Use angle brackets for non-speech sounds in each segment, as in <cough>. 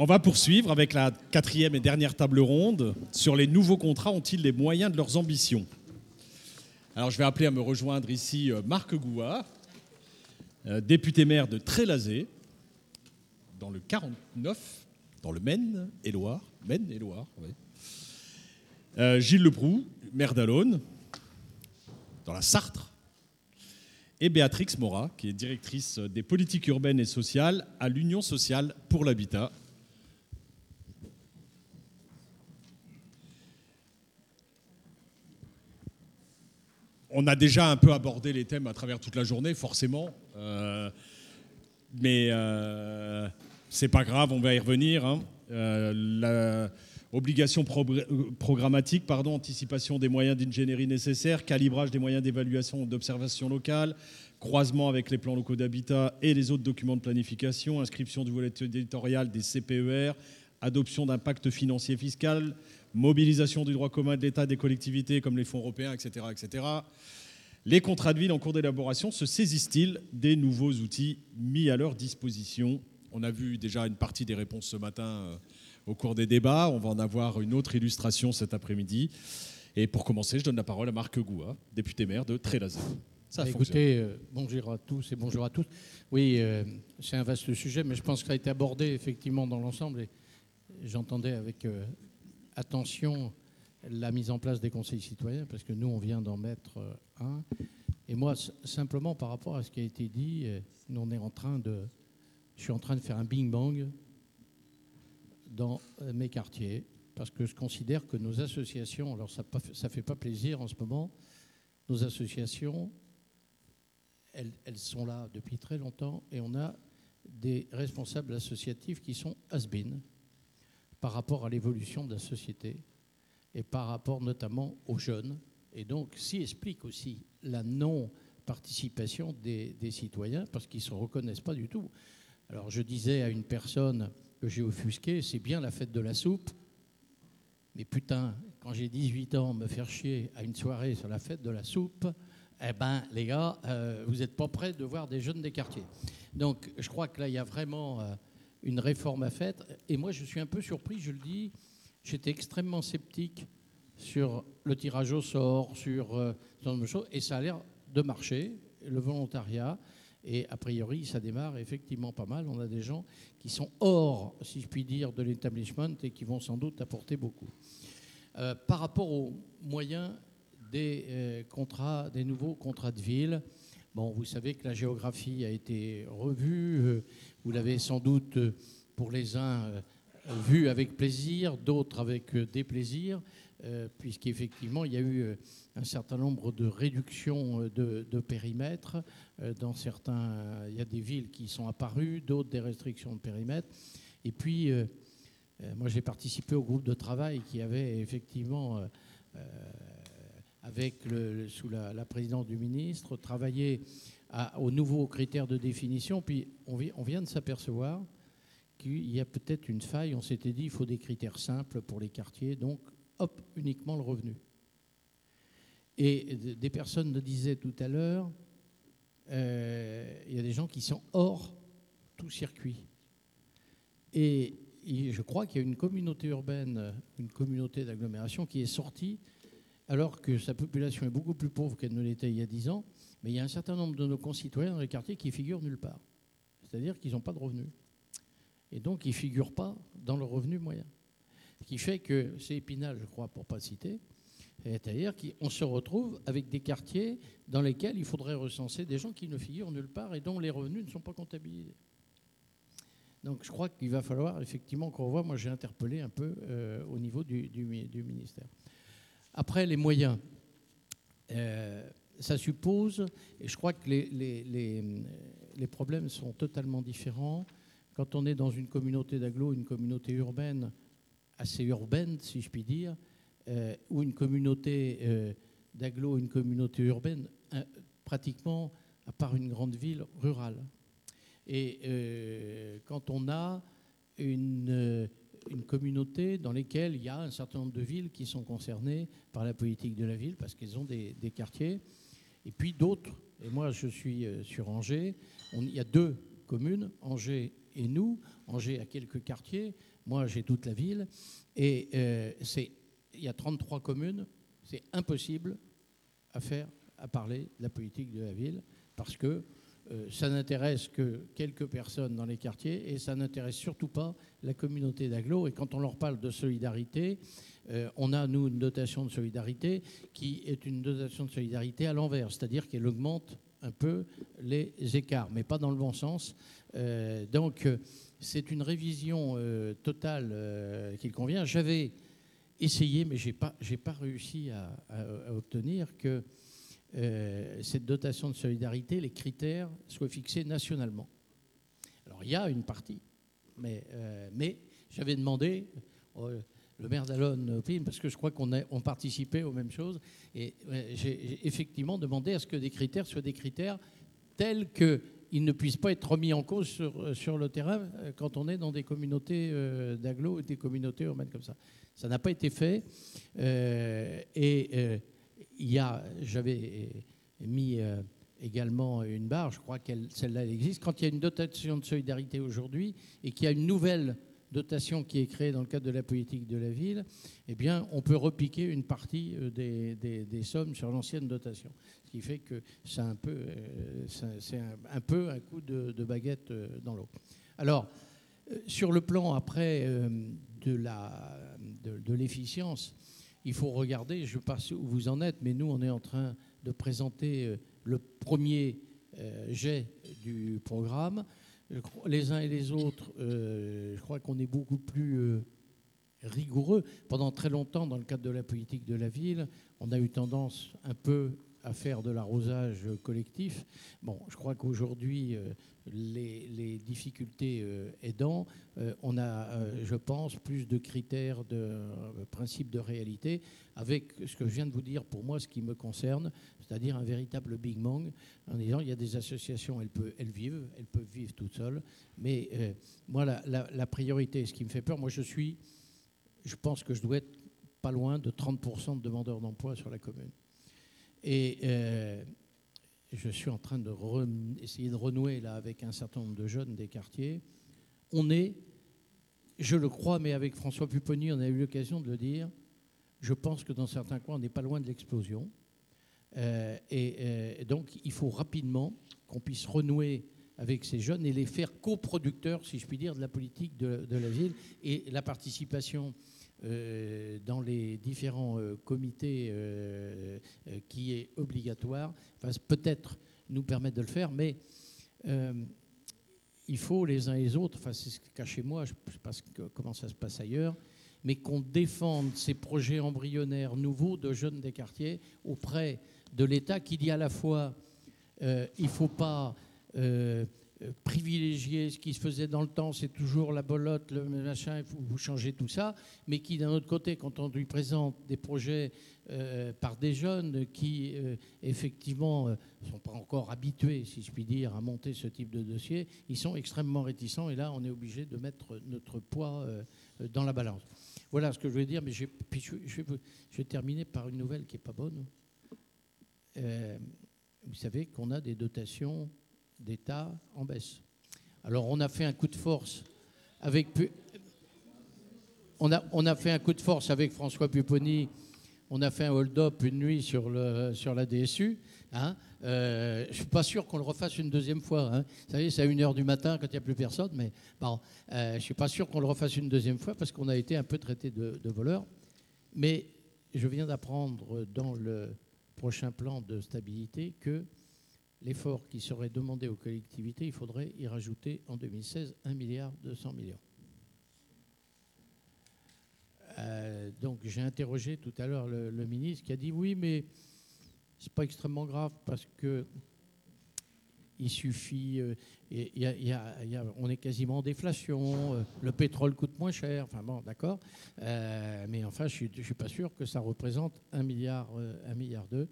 On va poursuivre avec la quatrième et dernière table ronde sur les nouveaux contrats ont-ils les moyens de leurs ambitions? Alors je vais appeler à me rejoindre ici euh, Marc Gouard, euh, député maire de Trélazé, dans le 49, dans le Maine et Loire. Maine et Loire, oui. Euh, Gilles Leproux, maire d'Alonne, dans la Sarthe. Et Béatrix Morat, qui est directrice des politiques urbaines et sociales à l'Union sociale pour l'habitat on a déjà un peu abordé les thèmes à travers toute la journée, forcément. Euh, mais euh, c'est pas grave, on va y revenir. Hein. Euh, obligation programmatique, pardon, anticipation des moyens d'ingénierie nécessaires, calibrage des moyens d'évaluation d'observation locale, croisement avec les plans locaux d'habitat et les autres documents de planification, inscription du volet éditorial des CPER, adoption d'impact financier fiscal, mobilisation du droit commun de l'État, des collectivités comme les fonds européens, etc., etc. Les contrats de ville en cours d'élaboration se saisissent-ils des nouveaux outils mis à leur disposition? On a vu déjà une partie des réponses ce matin euh, au cours des débats. On va en avoir une autre illustration cet après-midi. Et pour commencer, je donne la parole à Marc Goua, député maire de Trélazé. Ça bah, Écoutez, euh, bonjour à tous et bonjour à tous. Oui, euh, c'est un vaste sujet, mais je pense qu'il a été abordé effectivement dans l'ensemble. J'entendais avec attention la mise en place des conseils citoyens, parce que nous, on vient d'en mettre euh, un. Et moi, simplement par rapport à ce qui a été dit, nous, on est en train de, je suis en train de faire un bing-bang dans euh, mes quartiers, parce que je considère que nos associations, alors ça ne fait pas plaisir en ce moment, nos associations, elles, elles, sont là depuis très longtemps, et on a des responsables associatifs qui sont has-been par rapport à l'évolution de la société et par rapport notamment aux jeunes. Et donc, s'y explique aussi la non-participation des, citoyens parce qu'ils ne se reconnaissent pas du tout. Alors, je disais à une personne que j'ai offusqué, c'est bien la fête de la soupe, mais putain, quand j'ai 18 ans, me faire chier à une soirée sur la fête de la soupe, eh ben, les gars, euh, vous n'êtes pas prêts de voir des jeunes des quartiers. Donc, je crois que là, il y a vraiment euh, une réforme à faire. Et moi, je suis un peu surpris, je le dis, j'étais extrêmement sceptique sur le tirage au sort, sur euh, de choses, et ça a l'air de marcher, le volontariat. Et a priori, ça démarre effectivement pas mal. On a des gens qui sont hors, si je puis dire, de l'établissement et qui vont sans doute apporter beaucoup. Euh, par rapport aux moyens des euh, contrats, des nouveaux contrats de ville, bon, vous savez que la géographie a été revue. Vous l'avez sans doute, pour les uns, vu avec plaisir, d'autres avec déplaisir. Euh, puisqu'effectivement, il y a eu euh, un certain nombre de réductions euh, de, périmètre. Dans certains, il y a des villes qui sont apparues, d'autres des restrictions de périmètre. Et puis, moi, j'ai participé au groupe de travail qui avait effectivement, avec le, sous la, présidence du ministre, travaillé aux nouveaux critères de définition. Puis, on, vient de s'apercevoir qu'il y a peut-être une faille. On s'était dit, il faut des critères simples pour les quartiers. Donc, hop, uniquement le revenu. Et des personnes le disaient tout à l'heure, euh, il y a des gens qui sont hors tout circuit. Et je crois qu'il y a une communauté urbaine, une communauté d'agglomération qui est sortie, alors que sa population est beaucoup plus pauvre qu'elle ne l'était il y a dix ans, mais il y a un certain nombre de nos concitoyens dans les quartiers qui figurent nulle part. C'est-à-dire qu'ils n'ont pas de revenus. Et donc, ils ne figurent pas dans le revenu moyen. Ce qui fait que c'est Épinal, je crois, pour ne pas citer, c'est-à-dire qu'on se retrouve avec des quartiers dans lesquels il faudrait recenser des gens qui ne figurent nulle part et dont les revenus ne sont pas comptabilisés. Donc je crois qu'il va falloir effectivement qu'on voit, moi j'ai interpellé un peu euh, au niveau du, ministère. Après, les moyens. Euh, ça suppose, et je crois que les, problèmes sont totalement différents. Quand on est dans une communauté d'agglo, une communauté urbaine, assez urbaine, si je puis dire, euh, ou une communauté euh, une communauté urbaine, pratiquement, à part une grande ville, rurale. Et euh, quand on a une, communauté dans laquelle il y a un certain nombre de villes qui sont concernées par la politique de la ville, parce qu'elles ont des, quartiers, et puis d'autres, et moi je suis sur Angers, il y a deux communes, Angers et nous. Angers a quelques quartiers. Moi, j'ai toute la ville. Et euh, c'est, il y a 33 communes. C'est impossible à faire, à parler de la politique de la ville, parce que euh, ça n'intéresse que quelques personnes dans les quartiers et ça n'intéresse surtout pas la communauté d'agglo. Et quand on leur parle de solidarité, euh, on a, nous, une dotation de solidarité qui est une dotation de solidarité à l'envers, c'est-à-dire qu'elle augmente un peu les écarts, mais pas dans le bon sens. Euh, donc, c'est une révision totale qu'il convient. J'avais essayé, mais je n'ai pas, pas réussi à obtenir que euh, cette dotation de solidarité, les critères soient fixés nationalement. Alors il y a une partie, mais, euh, j'avais demandé, euh, le maire d'Alonne, parce que je crois qu'on on participait aux mêmes choses, et j'ai effectivement demandé à ce que des critères soient des critères tels qu'ils ne puissent pas être remis en cause sur, le terrain quand on est dans des communautés d'agglo ou des communautés urbaines comme ça. Ça n'a pas été fait. et il y a, j'avais mis euh, également une barre, je crois que celle-là elle existe. Quand il y a une dotation de solidarité aujourd'hui et qu'il y a une nouvelle dotation qui est créée dans le cadre de la politique de la ville, eh bien, on peut repiquer une partie euh, des, sommes sur l'ancienne dotation. Ce qui fait que c'est un peu, euh, c'est un, peu un coup de, baguette dans l'eau. Alors, sur le plan après de l'efficience, il faut regarder, je ne sais pas où vous en êtes, mais nous, on est en train de présenter euh, le premier euh, jet du programme. Les uns et les autres, euh, je crois qu'on est beaucoup plus rigoureux. Pendant très longtemps, dans le cadre de la politique de la ville, on a eu tendance un peu à faire de l'arrosage collectif. Bon, je crois qu'aujourd'hui, euh, les, difficultés euh, aidant, euh, on a, je pense, plus de critères de principes de réalité, avec ce que je viens de vous dire pour moi, ce qui me concerne, c'est-à-dire un véritable Big Bang, en disant il y a des associations, elles, peuvent, elles vivent, elles peuvent vivre toutes seules, mais moi, la, la, priorité, ce qui me fait peur, moi je suis, je pense que je dois être pas loin de 30% de demandeurs d'emploi sur la commune. Et euh, je suis en train de essayer de renouer là avec un certain nombre de jeunes des quartiers. On est, je le crois, mais avec François Pupponi, on a eu l'occasion de le dire. Je pense que dans certains coins, on n'est pas loin de l'explosion. Euh, et, euh, donc, il faut rapidement qu'on puisse renouer avec ces jeunes et les faire coproducteurs, si je puis dire, de la politique de, de la ville. Et la participation dans les différents euh, comités euh, qui est obligatoire, peut-être nous permettre de le faire, mais il faut les uns et les autres, enfin c'est ce cas chez moi, je ne sais pas comment ça se passe ailleurs, mais qu'on défende ces projets embryonnaires nouveaux de jeunes des quartiers auprès de l'État qui dit à la fois il ne faut pas euh, privilégier ce qui se faisait dans le temps, c'est toujours la bolotte, le machin, vous changer tout ça, mais qui d'un autre côté, quand on lui présente des projets euh, par des jeunes qui euh, effectivement ne sont pas encore habitués, si je puis dire, à monter ce type de dossier, ils sont extrêmement réticents et là on est obligé de mettre notre poids dans la balance. Voilà ce que je voulais dire, mais je, je, vais terminer par une nouvelle qui n'est pas bonne. vous savez qu'on a des dotations d'État en baisse. Alors on a fait un coup de force avec on a, on a fait un coup de force avec François Pupponi. On a fait un hold-up une nuit sur, le, sur la DSU. Hein. Euh, je ne suis pas sûr qu'on le refasse une deuxième fois. Hein. Vous savez, c'est à 1h du matin quand il n'y a plus personne. Mais bon, euh, je ne suis pas sûr qu'on le refasse une deuxième fois parce qu'on a été un peu traité de, de voleur. Mais je viens d'apprendre dans le prochain plan de stabilité que l'effort qui serait demandé aux collectivités, il faudrait y rajouter en 2016 1 milliard 200 millions. Euh, donc j'ai interrogé tout à l'heure le, ministre qui a dit oui, mais c'est pas extrêmement grave parce que il suffit, euh, on est quasiment en déflation, euh, le pétrole coûte moins cher, enfin bon, d'accord, mais enfin je ne suis, pas sûr que ça représente un milliard, un milliard deux.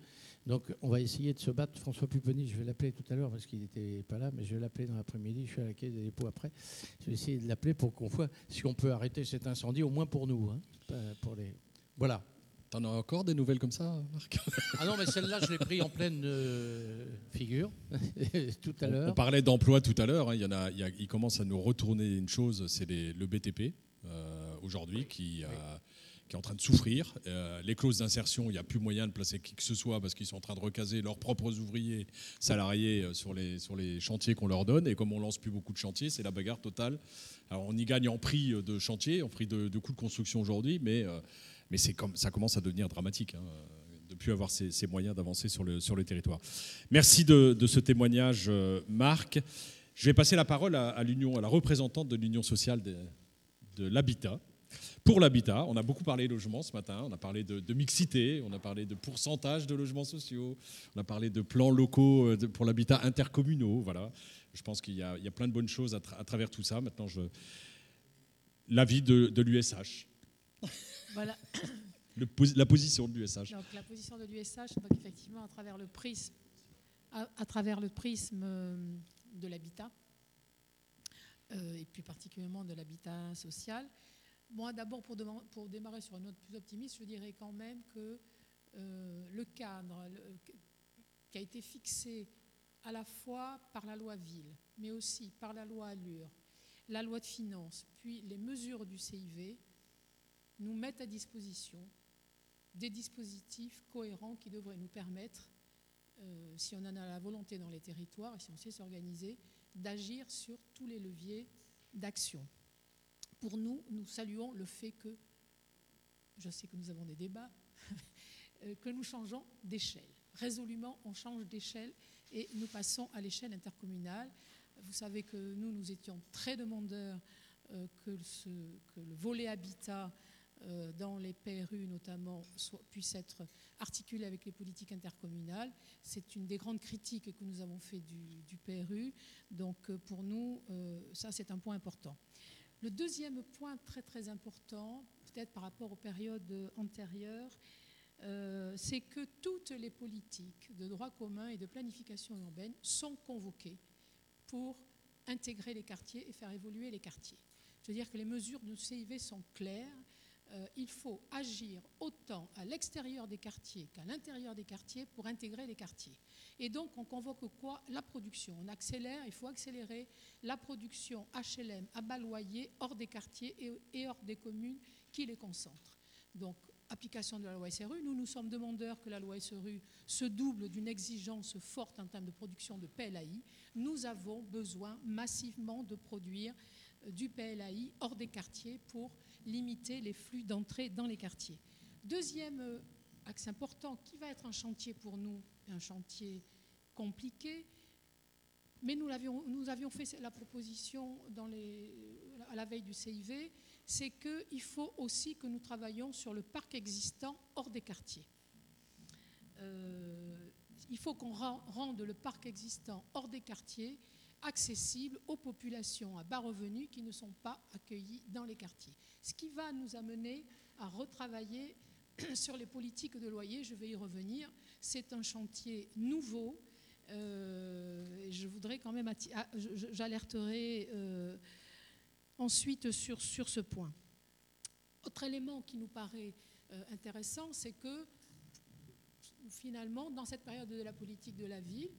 Donc on va essayer de se battre. François Pupponi, je vais l'appeler tout à l'heure parce qu'il n'était pas là, mais je vais l'appeler dans l'après-midi. Je suis à la caisse des dépôts après. Je vais essayer de l'appeler pour qu'on voit si on peut arrêter cet incendie, au moins pour nous. Hein, pour les... Voilà. T'en as encore des nouvelles comme ça, Marc? Ah non, mais celle-là, je l'ai pris en pleine euh, figure <laughs> tout à l'heure. On parlait d'emploi tout à l'heure. Hein. il, y en a, il, commence à nous retourner une chose, c'est le BTP euh, aujourd'hui qui, qui, est en train de souffrir. Euh, les clauses d'insertion, il n'y a plus moyen de placer qui que ce soit parce qu'ils sont en train de recaser leurs propres ouvriers salariés sur les, sur les chantiers qu'on leur donne. Et comme on lance plus beaucoup de chantiers, c'est la bagarre totale. Alors on y gagne en prix de chantier, en prix de, de coûts de construction aujourd'hui, mais mais comme, ça commence à devenir dramatique. Hein, de plus avoir ces, moyens d'avancer sur le, sur le territoire. Merci de, ce témoignage, euh, Marc. Je vais passer la parole à, l'union, à la représentante de l'Union sociale de, de l'habitat. Pour l'habitat, on a beaucoup parlé logement ce matin, on a parlé de, mixité, on a parlé de pourcentage de logements sociaux, on a parlé de plans locaux euh, pour l'habitat intercommunaux. Voilà. Je pense qu'il y, a plein de bonnes choses à, travers tout ça. Maintenant, je... l'avis de, de l'USH. <laughs> Voilà. la position de l'USH. la position de l'USH, effectivement, à travers le prisme, à, travers le prisme euh, de l'habitat, euh, et plus particulièrement de l'habitat social. Moi, d'abord, pour, démarrer sur une note plus optimiste, je dirais quand même que euh, le cadre qui a été fixé à la fois par la loi Ville, mais aussi par la loi Allure, la loi de finances, puis les mesures du CIV, nous mettent à disposition des dispositifs cohérents qui devraient nous permettre, euh, si on en a la volonté dans les territoires et si on sait s'organiser, d'agir sur tous les leviers d'action. Pour nous, nous saluons le fait que, je sais que nous avons des débats, <laughs> euh, que nous changeons d'échelle. Résolument, on change d'échelle et nous passons à l'échelle intercommunale. Vous savez que nous, nous étions très demandeurs euh, que, le volet habitat euh, dans les PRU notamment puisse être articulé avec les politiques intercommunales. C'est une des grandes critiques que nous avons fait du, PRU. Donc pour nous, ça c'est un point important. Le deuxième point très très important, peut-être par rapport aux périodes antérieures, c'est que toutes les politiques de droit commun et de planification urbaine sont convoquées pour intégrer les quartiers et faire évoluer les quartiers. Je veux dire que les mesures de CIV sont claires euh, il faut agir autant à l'extérieur des quartiers qu'à l'intérieur des quartiers pour intégrer les quartiers. Et donc, on convoque quoi? La production. On accélère, il faut accélérer la production HLM à bas loyer hors des quartiers et, hors des communes qui les concentrent. Donc, application de la loi SRU. Nous, nous sommes demandeurs que la loi SRU se double d'une exigence forte en termes de production de PLAI. Nous avons besoin massivement de produire euh, du PLAI hors des quartiers pour limiter les flux d'entrée dans les quartiers. Deuxième euh, axe important, qui va être un chantier pour nous, un chantier compliqué, mais nous avions, fait la proposition à la veille du CIV, c'est qu'il faut aussi que nous travaillions sur le parc existant hors des quartiers. Euh, il faut qu'on rende le parc existant hors des quartiers accessible aux populations à bas revenus qui ne sont pas accueillies dans les quartiers ce qui va nous amener à retravailler <clears throat> sur les politiques de loyer. Je vais y revenir. C'est un chantier nouveau. Euh, je voudrais quand même, ah, j'alerterai euh, ensuite sur, sur ce point. Autre élément qui nous paraît euh, intéressant, c'est que finalement, dans cette période de la politique de la ville,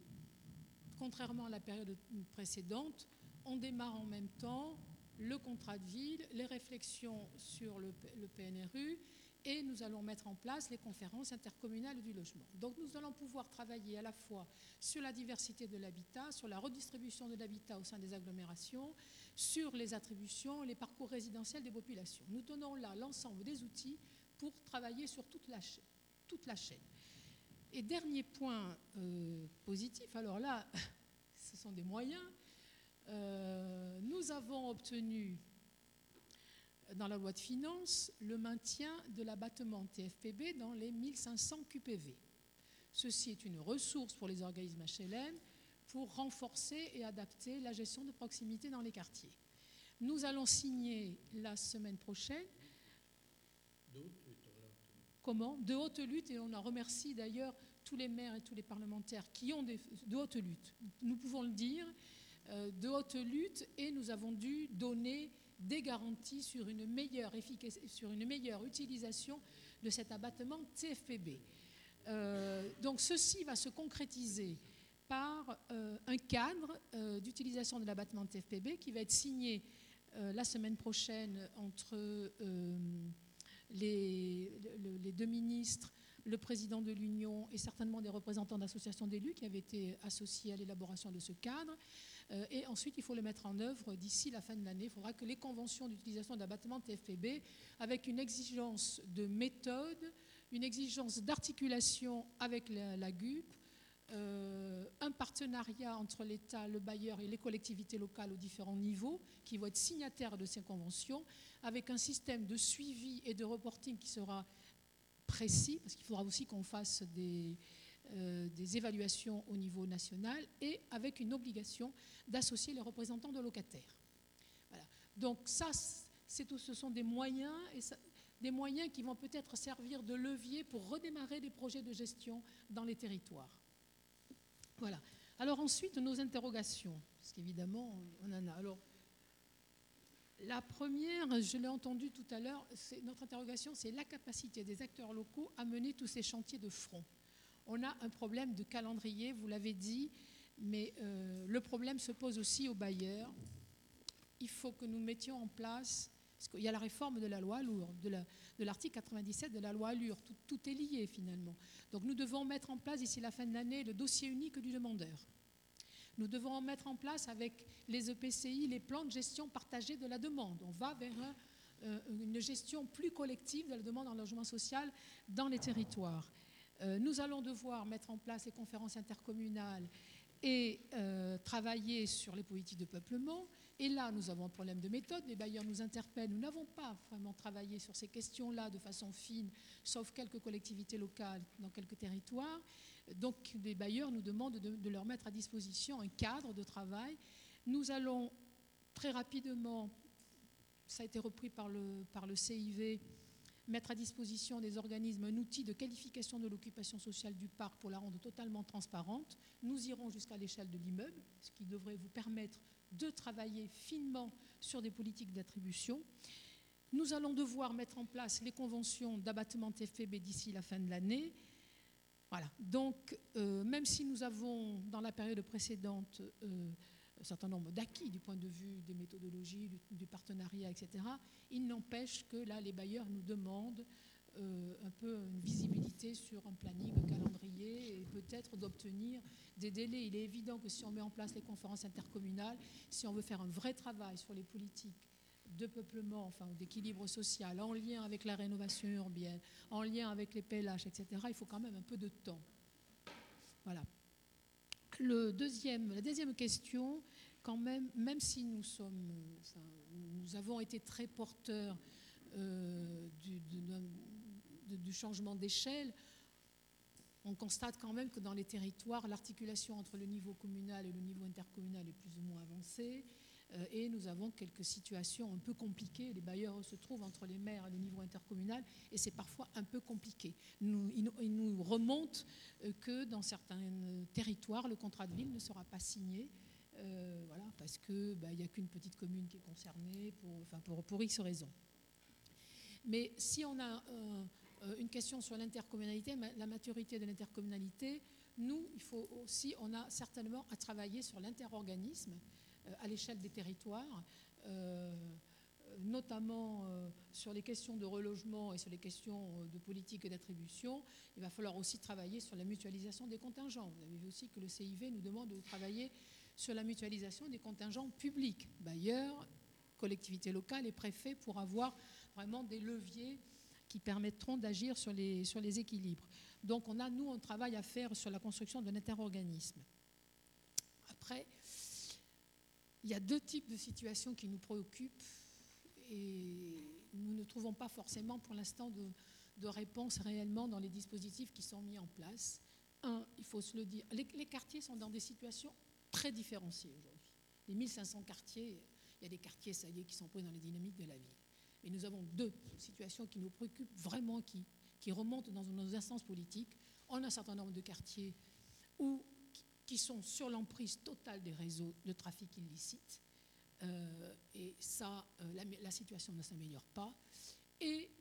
contrairement à la période précédente, on démarre en même temps le contrat de ville, les réflexions sur le, PNRU et nous allons mettre en place les conférences intercommunales du logement. Donc nous allons pouvoir travailler à la fois sur la diversité de l'habitat, sur la redistribution de l'habitat au sein des agglomérations, sur les attributions, les parcours résidentiels des populations. Nous donnons là l'ensemble des outils pour travailler sur toute la, toute la chaîne. Et dernier point euh, positif, alors là, <laughs> ce sont des moyens, euh, nous avons obtenu dans la loi de finances le maintien de l'abattement TFPB dans les 1500 QPV. Ceci est une ressource pour les organismes HLM pour renforcer et adapter la gestion de proximité dans les quartiers. Nous allons signer la semaine prochaine. De haute lutte. Comment? De haute lutte, et on en remercie d'ailleurs tous les maires et tous les parlementaires qui ont des, de haute lutte. Nous pouvons le dire, euh, de haute lutte et nous avons dû donner des garanties sur une meilleure, sur une meilleure utilisation de cet abattement TFPB. Euh, donc ceci va se concrétiser par euh, un cadre d'utilisation de l'abattement TFPB qui va être signé la semaine prochaine entre les, deux ministres, le président de l'Union et certainement des représentants d'associations d'élus qui avaient été associés à l'élaboration de ce cadre. et ensuite, il faut le mettre en œuvre d'ici la fin de l'année. Il faudra que les conventions d'utilisation d'abattement TFPB, avec une exigence de méthode, une exigence d'articulation avec la, GUP, euh, un partenariat entre l'État, le bailleur et les collectivités locales aux différents niveaux qui vont être signataires de ces conventions, avec un système de suivi et de reporting qui sera précis, parce qu'il faudra aussi qu'on fasse des, euh, des, évaluations au niveau national, et avec une obligation d'associer les représentants de locataires. Voilà. Donc ça, tout, ce sont des moyens, et des moyens qui vont peut-être servir de levier pour redémarrer des projets de gestion dans les territoires. Voilà. Alors ensuite, nos interrogations, parce qu'évidemment, on en a. Alors, la première, je l'ai entendu tout à l'heure, notre interrogation, c'est la capacité des acteurs locaux à mener tous ces chantiers de front. On a un problème de calendrier, vous l'avez dit, mais euh, le problème se pose aussi aux bailleurs. Il faut que nous mettions en place parce qu'il y a la réforme de la loi Allure, de l'article 97 de la loi Allure. Tout, tout, est lié finalement. Donc nous devons mettre en place d'ici la fin de l'année le dossier unique du demandeur. Nous devons mettre en place avec les EPCI les plans de gestion partagés de la demande. On va vers euh, une gestion plus collective de la demande en logement social dans les territoires. Euh, nous allons devoir mettre en place les conférences intercommunales et euh, travailler sur les politiques de peuplement. Et là, nous avons un problème de méthode. Les bailleurs nous interpellent. Nous n'avons pas vraiment travaillé sur ces questions-là de façon fine, sauf quelques collectivités locales dans quelques territoires. Donc, les bailleurs nous demandent de, leur mettre à disposition un cadre de travail. Nous allons très rapidement, ça a été repris par le, par le CIV, mettre à disposition des organismes un outil de qualification de l'occupation sociale du parc pour la rendre totalement transparente. Nous irons jusqu'à l'échelle de l'immeuble, ce qui devrait vous permettre de travailler finement sur des politiques d'attribution. Nous allons devoir mettre en place les conventions d'abattement TFPB d'ici la fin de l'année. Voilà. Donc, euh, même si nous avons, dans la période précédente, euh, un certain nombre d'acquis du point de vue des méthodologies, du, partenariat, etc., il n'empêche que là, les bailleurs nous demandent euh, un peu une visibilité sur un planning, un calendrier et peut-être d'obtenir des délais. Il est évident que si on met en place les conférences intercommunales, si on veut faire un vrai travail sur les politiques de peuplement, enfin d'équilibre social, en lien avec la rénovation urbaine, en lien avec les PLH, etc., il faut quand même un peu de temps. Voilà. La deuxième question, quand même, même si nous sommes, nous avons été très porteurs euh, du changement d'échelle, on constate quand même que dans les territoires, l'articulation entre le niveau communal et le niveau intercommunal est plus ou moins avancée. Euh, et nous avons quelques situations un peu compliquées. Les bailleurs se trouvent entre les maires et le niveau intercommunal, et c'est parfois un peu compliqué. Nous, il, nous remonte euh, que dans certains territoires, le contrat de ville ne sera pas signé. Euh, voilà, parce qu'il bah, n'y a qu'une petite commune qui est concernée pour, X raisons. Mais si on a euh, une question sur l'intercommunalité, la maturité de l'intercommunalité. Nous, il faut aussi, on a certainement à travailler sur l'interorganisme euh, à l'échelle des territoires, euh, notamment sur les questions de relogement et sur les questions de politique et d'attribution. Il va falloir aussi travailler sur la mutualisation des contingents. Vous avez vu aussi que le CIV nous demande de travailler sur la mutualisation des contingents publics, bailleurs, collectivités locales et préfets, pour avoir vraiment des leviers qui permettront d'agir sur les, sur les équilibres. Donc on a, nous, un travail à faire sur la construction d'un interorganisme. Après, il y a deux types de situations qui nous préoccupent et nous ne trouvons pas forcément pour l'instant de, de réponse réellement dans les dispositifs qui sont mis en place. Un, il faut se le dire, les, quartiers sont dans des situations très différenciées aujourd'hui. Les 1500 quartiers, il y a des quartiers, ça y est, qui sont pris dans les dynamiques de la ville. Et nous avons deux situations qui nous préoccupent vraiment, qui, qui remontent dans nos instances politiques. On a un certain nombre de quartiers où, qui sont sur l'emprise totale des réseaux de trafic illicite. Euh, et ça, euh, la, situation ne s'améliore pas. Et,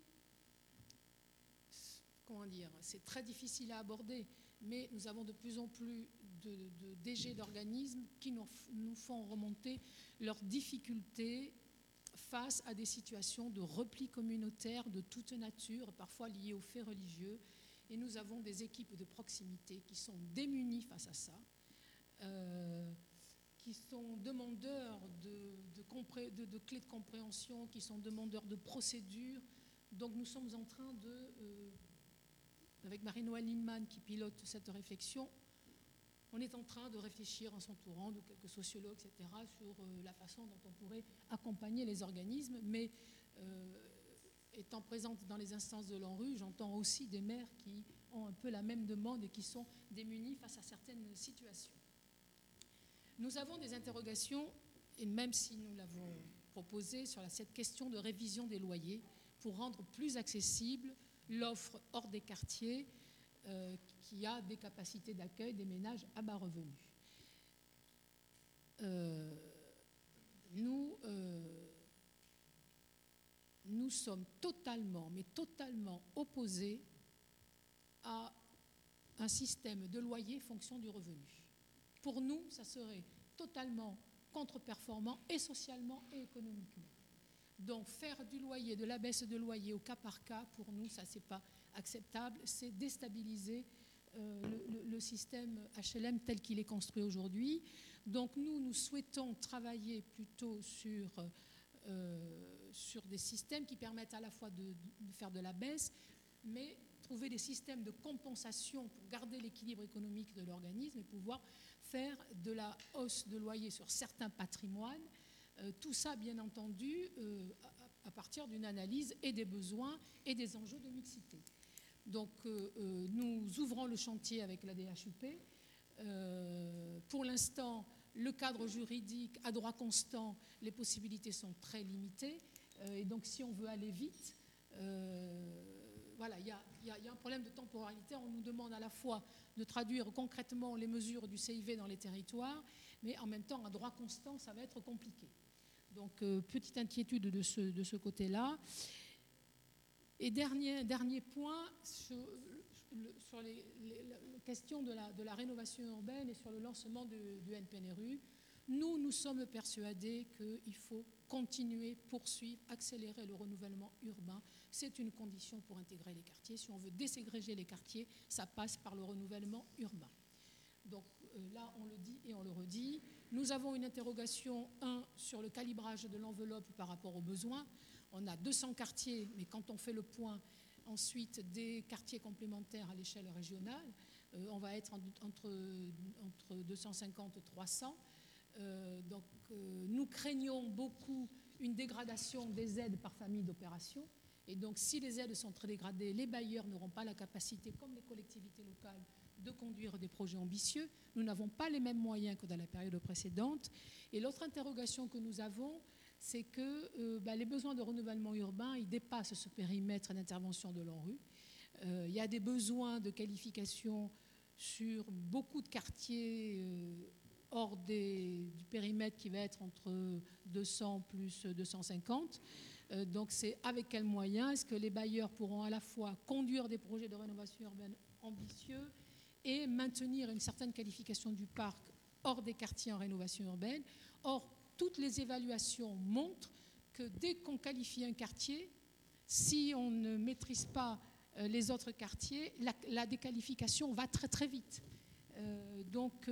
comment dire, c'est très difficile à aborder, mais nous avons de plus en plus de, de DG d'organismes qui nous, nous font remonter leurs difficultés face à des situations de repli communautaire de toute nature, parfois liées aux faits religieux. Et nous avons des équipes de proximité qui sont démunies face à ça, euh, qui sont demandeurs de, clés de compréhension, qui sont demandeurs de procédures. Donc nous sommes en train de, euh, avec Marie-Noël qui pilote cette réflexion, on est en train de réfléchir en s'entourant de quelques sociologues, etc., sur euh, la façon dont on pourrait accompagner les organismes. Mais étant présente dans les instances de l'ANRU, j'entends aussi des maires qui ont un peu la même demande et qui sont démunis face à certaines situations. Nous avons des interrogations, et même si nous l'avons proposé, sur cette question de révision des loyers pour rendre plus accessible l'offre hors des quartiers euh, qui a des capacités d'accueil des ménages à bas revenus. Euh, nous, euh, nous sommes totalement, mais totalement opposés à un système de loyer fonction du revenu. Pour nous, ça serait totalement contre-performant et socialement et économiquement. Donc faire du loyer, de la baisse de loyer au cas par cas, pour nous, ça c'est pas acceptable, c'est déstabiliser euh, le, système HLM tel qu'il est construit aujourd'hui. Donc nous, nous souhaitons travailler plutôt sur, euh, sur des systèmes qui permettent à la fois de, faire de la baisse, mais trouver des systèmes de compensation pour garder l'équilibre économique de l'organisme et pouvoir faire de la hausse de loyer sur certains patrimoines. Euh, tout ça, bien entendu, euh, à, partir d'une analyse et des besoins et des enjeux de mixité. Donc euh, nous ouvrons le chantier avec la DHUP. Pour l'instant, le cadre juridique à droit constant, les possibilités sont très limitées. Et donc si on veut aller vite, voilà, il y, y, y, a un problème de temporalité. On nous demande à la fois de traduire concrètement les mesures du CIV dans les territoires, mais en même temps, à droit constant, ça va être compliqué. Donc, euh, petite inquiétude de ce, de ce côté-là. Et dernier, dernier point sur, les, les, les, questions de la, de la, rénovation urbaine et sur le lancement de, du NPNRU. Nous, nous sommes persuadés qu'il faut continuer, poursuivre, accélérer le renouvellement urbain. C'est une condition pour intégrer les quartiers. Si on veut déségréger les quartiers, ça passe par le renouvellement urbain. Donc euh, là, on le dit et on le redit. Nous avons une interrogation, un, sur le calibrage de l'enveloppe par rapport aux besoins on a 200 quartiers, mais quand on fait le point ensuite des quartiers complémentaires à l'échelle régionale, euh, on va être en, entre, entre 250 et 300. Euh, donc nous craignons beaucoup une dégradation des aides par famille d'opération. Et donc si les aides sont très dégradées, les bailleurs n'auront pas la capacité, comme les collectivités locales, de conduire des projets ambitieux. Nous n'avons pas les mêmes moyens que dans la période précédente. Et l'autre interrogation que nous avons, c'est que euh, bah, les besoins de renouvellement urbain, dépassent ce périmètre d'intervention de l'ANRU. Euh, il y a des besoins de qualification sur beaucoup de quartiers euh, hors des, du périmètre qui va être entre 200 plus 250. Euh, donc c'est avec quels moyens? Est-ce que les bailleurs pourront à la fois conduire des projets de rénovation urbaine ambitieux et maintenir une certaine qualification du parc hors des quartiers en rénovation urbaine? Or, toutes les évaluations montrent que dès qu'on qualifie un quartier, si on ne maîtrise pas euh, les autres quartiers, la, déqualification va très très vite. Euh, donc,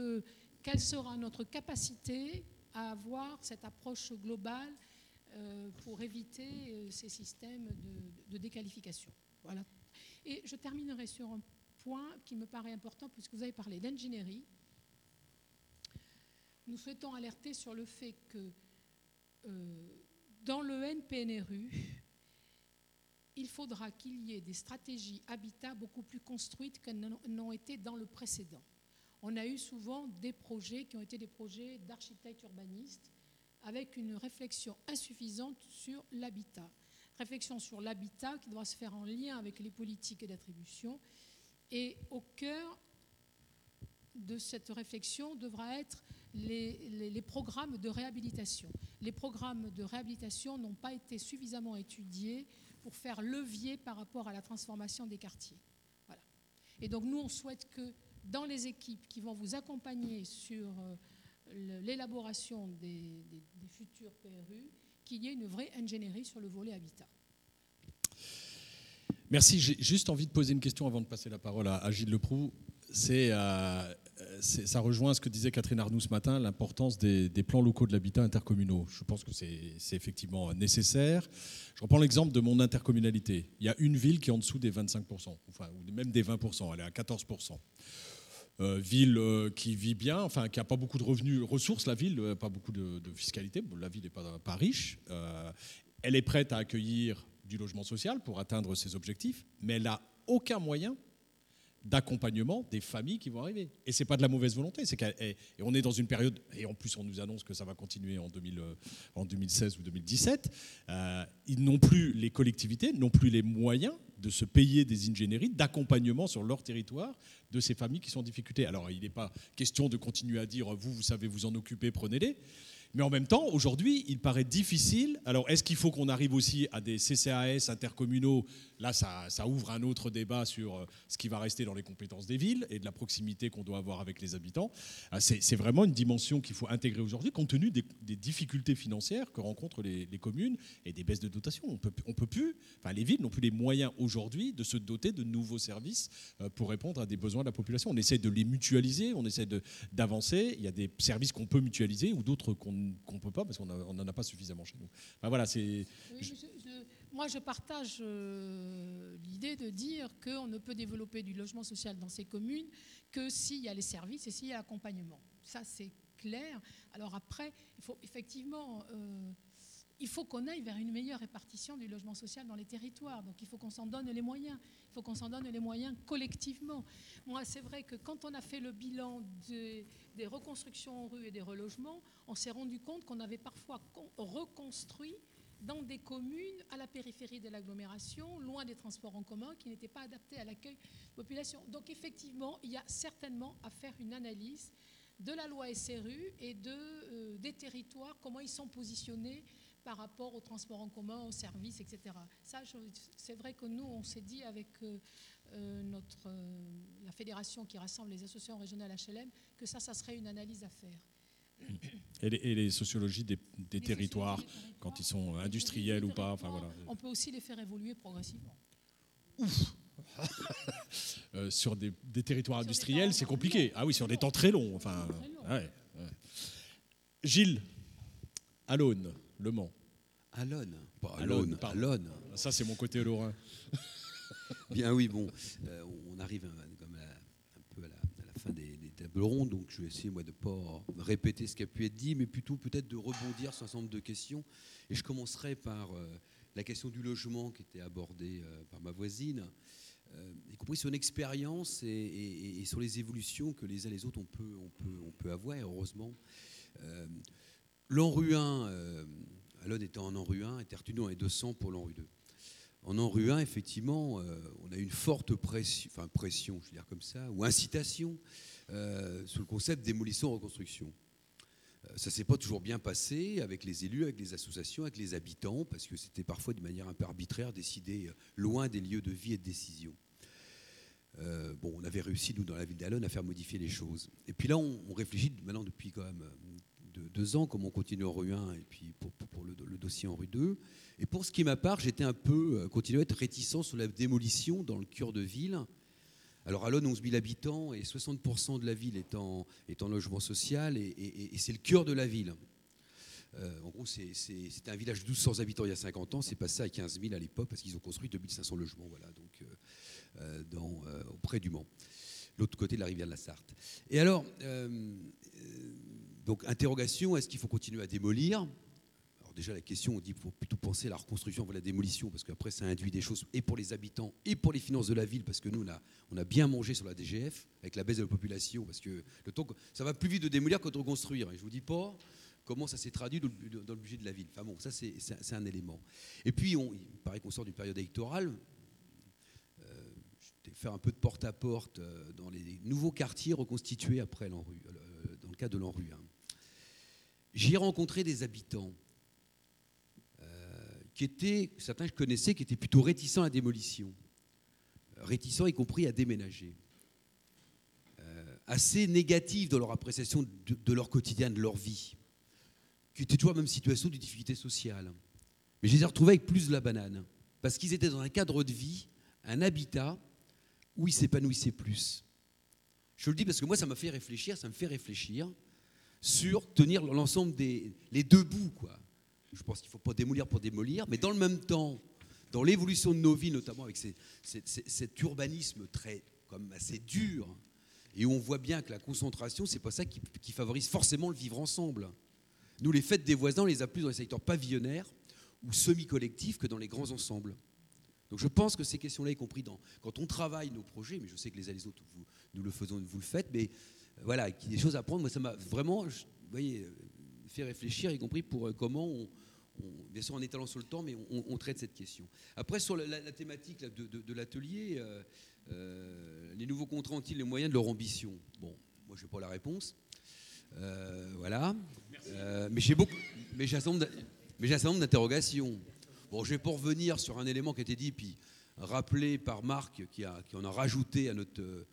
quelle sera notre capacité à avoir cette approche globale pour éviter euh, ces systèmes de, de, déqualification Voilà. Et je terminerai sur un point qui me paraît important, puisque vous avez parlé d'ingénierie nous souhaitons alerter sur le fait que euh, dans le NPNRU, il faudra qu'il y ait des stratégies habitat beaucoup plus construites qu'elles n'ont été dans le précédent. On a eu souvent des projets qui ont été des projets d'architectes urbanistes avec une réflexion insuffisante sur l'habitat. Réflexion sur l'habitat qui doit se faire en lien avec les politiques d'attribution. Et au cœur de cette réflexion devra être les, programmes de réhabilitation. Les programmes de réhabilitation n'ont pas été suffisamment étudiés pour faire levier par rapport à la transformation des quartiers. Voilà. Et donc nous, on souhaite que dans les équipes qui vont vous accompagner sur euh, l'élaboration des, des futurs PRU, qu'il y ait une vraie ingénierie sur le volet habitat. Merci. J'ai juste envie de poser une question avant de passer la parole à, Gilles Leproux. Euh, c'est, ça rejoint ce que disait Catherine Arnoux ce matin, l'importance des, plans locaux de l'habitat intercommunaux. Je pense que c'est, effectivement nécessaire. Je reprends l'exemple de mon intercommunalité. Il y a une ville qui est en dessous des 25%, enfin, ou même des 20%, elle est à 14%. Euh, ville euh, qui vit bien, enfin qui n'a pas beaucoup de revenus, ressources, la ville, pas beaucoup de, fiscalité, la ville n'est pas, riche. elle est prête à accueillir du logement social pour atteindre ses objectifs, mais elle n'a aucun moyen d'accompagnement des familles qui vont arriver. Et ce n'est pas de la mauvaise volonté, c'est qu'on est dans une période, et en plus on nous annonce que ça va continuer en, 2000, euh, en 2016 ou 2017, euh, ils n'ont plus, les collectivités n'ont plus les moyens de se payer des ingénieries d'accompagnement sur leur territoire de ces familles qui sont en difficulté. Alors il n'est pas question de continuer à dire, vous, vous savez vous en occuper, prenez-les. Mais en même temps, aujourd'hui, il paraît difficile. Alors, est-ce qu'il faut qu'on arrive aussi à des CCAS intercommunaux? Là, ça, ouvre un autre débat sur euh, ce qui va rester dans les compétences des villes et de la proximité qu'on doit avoir avec les habitants. Ah, c'est vraiment une dimension qu'il faut intégrer aujourd'hui, compte tenu des, difficultés financières que rencontrent les, communes et des baisses de dotation. On peut, on peut plus, enfin, les villes n'ont plus les moyens aujourd'hui de se doter de nouveaux services euh, pour répondre à des besoins de la population. On essaie de les mutualiser, on essaie d'avancer. Il y a des services qu'on peut mutualiser ou d'autres qu'on qu'on ne peut pas parce qu'on n'en a pas suffisamment chez nous. voilà, c'est. moi, je partage euh, l'idée de dire qu'on ne peut développer du logement social dans ces communes que s'il y a les services et s'il y a l'accompagnement. Ça, c'est clair. Alors après, il faut effectivement. Euh, il faut qu'on aille vers une meilleure répartition du logement social dans les territoires. Donc il faut qu'on s'en donne les moyens. Il faut qu'on s'en donne les moyens collectivement. Moi, c'est vrai que quand on a fait le bilan des, reconstructions en rue et des relogements, on s'est rendu compte qu'on avait parfois reconstruit dans des communes à la périphérie de l'agglomération, loin des transports en commun, qui n'étaient pas adaptés à l'accueil de population. Donc effectivement, il y a certainement à faire une analyse de la loi SRU et euh, des territoires, comment ils sont positionnés par rapport aux transports en commun, aux services, etc. Ça, c'est vrai que nous, on s'est dit avec euh, euh, notre, euh, la fédération qui rassemble les associations régionales HLM que ça, ça serait une analyse à faire. Et les, sociologies des, territoires, quand ils sont industriels ou pas, enfin voilà. On peut aussi les faire évoluer progressivement. Ouf <laughs> sur des, territoires industriels, c'est compliqué. Ah oui, sur des temps très longs. Enfin, ouais, Gilles, à l'aune. Le Mans. Alonne, pas Alonne, Alonne. Ça, c'est mon côté lorrain. <laughs> Bien oui, bon, euh, on arrive comme un peu à la, fin des, tables rondes, donc je vais essayer moi de ne pas répéter ce qui a pu être dit, mais plutôt peut-être de rebondir sur un certain nombre de questions. Et je commencerai par euh, la question du logement qui était abordée euh, par ma voisine, y compris sur une expérience et, sur les évolutions que les uns et les autres on peut, on peut, on peut avoir, et heureusement. L'Enruin, euh, Alon était en Enruin, et Tertunon est 200 pour l'Enru 2. En Enruin, effectivement, euh, on a une forte pression, enfin pression, je veux dire comme ça, ou incitation euh, sur le concept démolition-reconstruction. ça ne s'est pas toujours bien passé avec les élus, avec les associations, avec les habitants, parce que c'était parfois de manière un peu arbitraire décidé loin des lieux de vie et de décision. bon, on avait réussi, nous, dans la ville d'Alon, à faire modifier les choses. Et puis là, on réfléchit maintenant depuis quand même de deux ans, comme on continue en rue 1 et puis pour, le, dossier en rue 2. Et pour ce qui est ma part, j'étais un peu, euh, continué à être réticent sur la démolition dans le cœur de ville. Alors à Lone, 11 000 habitants et 60% de la ville est en, est en logement social et, c'est le cœur de la ville. Euh, en gros, c'était un village de 1200 habitants il y a 50 ans, c'est passé à 15 000 à l'époque parce qu'ils ont construit 2500 logements voilà, donc, euh, dans, auprès du Mans, l'autre côté de la rivière de la Sarthe. Et alors, donc, interrogation, est-ce qu'il faut continuer à démolir? Alors déjà, la question, on dit qu'il faut plutôt penser à la reconstruction avant la démolition, parce qu'après, ça induit des choses et pour les habitants et pour les finances de la ville, parce que nous, on a, bien mangé sur la DGF, avec la baisse de la population, parce que le temps, ça va plus vite de démolir que de reconstruire. Et je ne vous dis pas comment ça s'est traduit dans le, budget de la ville. Enfin bon, ça, c'est un élément. Et puis, on, il paraît qu'on sort d'une période électorale. Euh, faire un peu de porte-à-porte euh, dans les nouveaux quartiers reconstitués après euh, dans le cas de l'enrue. Hein. J'y ai rencontré des habitants qui étaient, certains je connaissais, qui étaient plutôt réticents à démolition, réticents y compris à déménager, assez négatifs dans leur appréciation de, de leur quotidien, de leur vie, qui étaient toujours dans la même situation de difficulté sociale. Mais je les ai retrouvés avec plus de la banane, parce qu'ils étaient dans un cadre de vie, un habitat où ils s'épanouissaient plus. Je le dis parce que moi, ça m'a fait réfléchir, ça me fait réfléchir sur tenir l'ensemble des les deux bouts. Quoi. Je pense qu'il ne faut pas démolir pour démolir, mais dans le même temps, dans l'évolution de nos vies, notamment avec cet urbanisme très, comme assez dur, et où on voit bien que la concentration, c'est pas ça qui, favorise forcément le vivre ensemble. Nous, les fêtes des voisins, on les a plus dans les secteurs pavillonnaires ou semi-collectifs que dans les grands ensembles. Donc je pense que ces questions-là, y compris quand on travaille nos projets, mais je sais que les uns les autres, nous le faisons, vous le faites, mais voilà, des choses à prendre. Moi, ça m'a vraiment, vous voyez, euh, fait réfléchir, y compris pour euh, comment on, bien sûr en étalant sur le temps, mais on, traite cette question. Après, sur la, thématique de, l'atelier, les nouveaux contrats ont-ils les moyens de leur ambition? Bon, moi, je n'ai pas la réponse. voilà. mais j'ai beaucoup, mais j'ai un certain nombre d'interrogations. Bon, je vais pas revenir sur un élément qui a été dit, puis rappelé par Marc, qui, a, qui en a rajouté à notre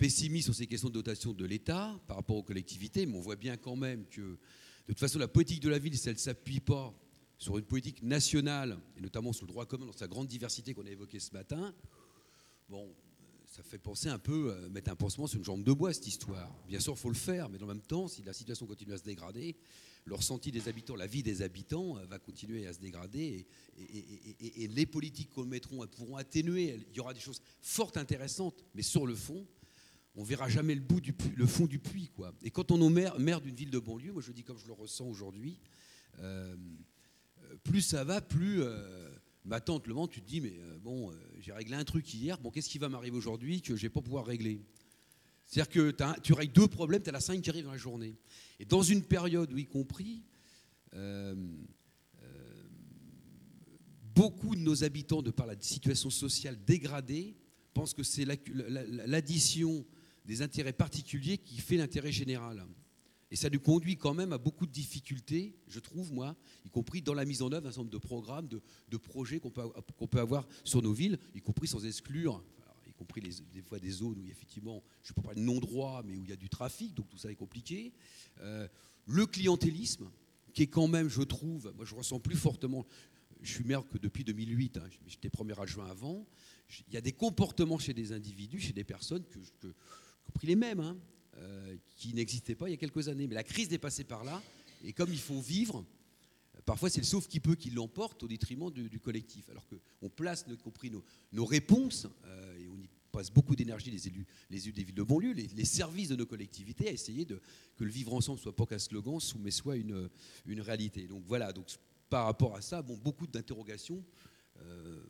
pessimisme sur ces questions de dotation de l'État par rapport aux collectivités, mais on voit bien quand même que, de toute façon, la politique de la ville, si elle ne s'appuie pas sur une politique nationale, et notamment sur le droit commun dans sa grande diversité qu'on a évoquée ce matin, bon, ça fait penser un peu, euh, mettre un pansement sur une jambe de bois, cette histoire. Bien sûr, il faut le faire, mais en même temps, si la situation continue à se dégrader, le ressenti des habitants, la vie des habitants euh, va continuer à se dégrader et, les politiques qu'on mettront pourront atténuer. Il y aura des choses fortes, intéressantes, mais sur le fond, on verra jamais le, fond du puits. Quoi. Et quand on est maire, d'une ville de banlieue, moi je dis comme je le ressens aujourd'hui, euh, plus ça va, plus euh, ma tante le vent, tu te dis, mais bon, j'ai réglé un truc hier, bon, qu'est-ce qui va m'arriver aujourd'hui que je ne vais pas pouvoir régler? C'est-à-dire que tu règles deux problèmes, tu as la cinq qui arrive dans la journée. Et dans une période où, y compris, euh, euh, beaucoup de nos habitants, de par la situation sociale dégradée, pensent que c'est l'addition des intérêts particuliers qui fait l'intérêt général. Et ça nous conduit quand même à beaucoup de difficultés, je trouve, moi, y compris dans la mise en œuvre d'un certain nombre de programmes, de, projets qu'on peut, qu'on peut, avoir sur nos villes, y compris sans exclure compris les, des fois des zones où effectivement, je ne peux pas parler de non-droit, mais où il y a du trafic, donc tout ça est compliqué. Euh, le clientélisme, qui est quand même, je trouve, moi je ressens plus fortement, je suis maire que depuis 2008, hein, j'étais premier adjoint avant, il y a des comportements chez des individus, chez des personnes, que, compris les mêmes, hein, euh, qui n'existaient pas il y a quelques années. Mais la crise est passée par là, et comme il faut vivre, Parfois, c'est le sauf qui peut qui l'emporte au détriment du, collectif. Alors qu'on place, y compris nos, nos réponses, euh, et on y passe beaucoup d'énergie, les élus, les élus des villes de banlieue, les, services de nos collectivités, à essayer de, que le vivre ensemble soit pas qu'un slogan, mais soit une, une réalité. Donc voilà, donc, par rapport à ça, bon, beaucoup d'interrogations. Euh,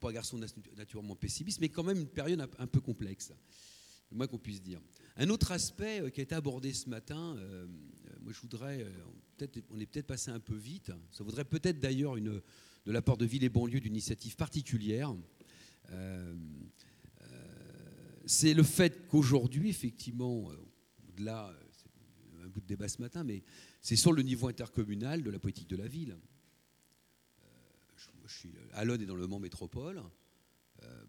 pas un garçon naturellement pessimiste, mais quand même une période un, peu complexe, le qu'on puisse dire. Un autre aspect euh, qui a été abordé ce matin, euh, moi je voudrais, on est peut-être passé un peu vite. Ça voudrait peut-être d'ailleurs une, de la part de Ville et banlieue d'initiative particulière. Euh, euh, c'est le fait qu'aujourd'hui, effectivement, au-delà, euh, c'est un bout de débat ce matin, mais c'est sur le niveau intercommunal de la politique de la ville. je, suis à est dans le Mans Métropole.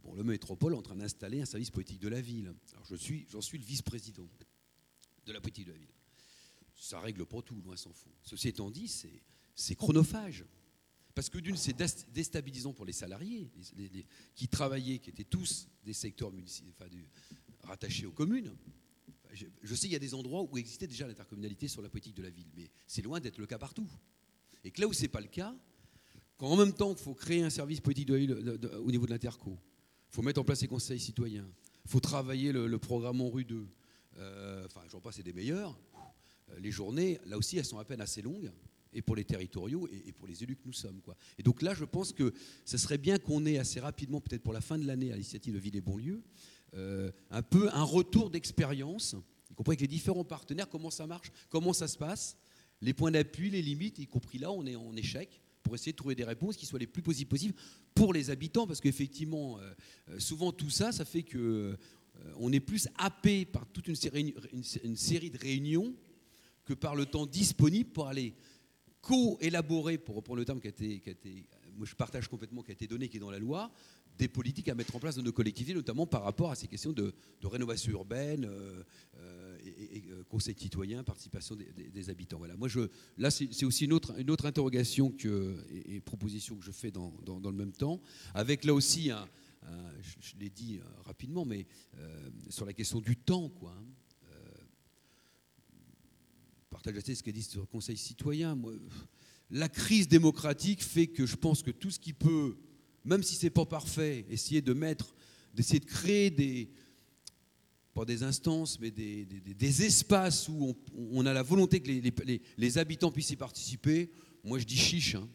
Bon, le Métropole est en train d'installer un service politique de la ville. Alors, je suis, j'en suis le vice-président de la politique de la ville ça règle pas tout, loin s'en faut. Ceci étant dit, c'est chronophage. Parce que d'une, c'est déstabilisant pour les salariés qui travaillaient, qui étaient tous des secteurs rattachés aux communes. Je, sais qu'il y a des endroits où existait déjà l'intercommunalité sur la politique de la ville, mais c'est loin d'être le cas partout. Et que là où ce n'est pas le cas, quand en même temps il faut créer un service politique de ville au niveau de l'interco, il faut mettre en place les conseils citoyens, il faut travailler le, programme en rue 2, euh, enfin j'en passe, c'est des meilleurs, euh, les journées, là aussi, elles sont à peine assez longues, et pour les territoriaux et, pour les élus que nous sommes. Quoi. Et donc là, je pense que ce serait bien qu'on ait assez rapidement, peut-être pour la fin de l'année, à l'initiative de Ville et Bonlieu, euh, un peu un retour d'expérience, y compris avec les différents partenaires, comment ça marche, comment ça se passe, les points d'appui, les limites, y compris là, on est en échec pour essayer de trouver des réponses qui soient les plus positives possibles pour les habitants, parce qu'effectivement, euh, souvent tout ça, ça fait que on est plus happé par toute une série, une série de réunions que par le temps disponible pour aller co-élaborer, pour reprendre le terme qui a été, qui a été, moi je partage complètement, qui a été donné, qui est dans la loi, des politiques à mettre en place dans nos collectivités, notamment par rapport à ces questions de, rénovation urbaine, euh, euh, et, euh, conseil citoyen, participation des, habitants. Voilà. Moi, je, là, c'est aussi une autre, une autre interrogation que, et, proposition que je fais dans, dans, le même temps, avec là aussi, un, je, l'ai dit rapidement, mais sur la question du temps, quoi. Hein partage ce qu'a dit sur le Conseil citoyen. Moi, la crise démocratique fait que je pense que tout ce qui peut, même si c'est pas parfait, essayer de créer des, instances, mais des, espaces où on, a la volonté que les, habitants puissent y participer, moi je dis chiche, hein,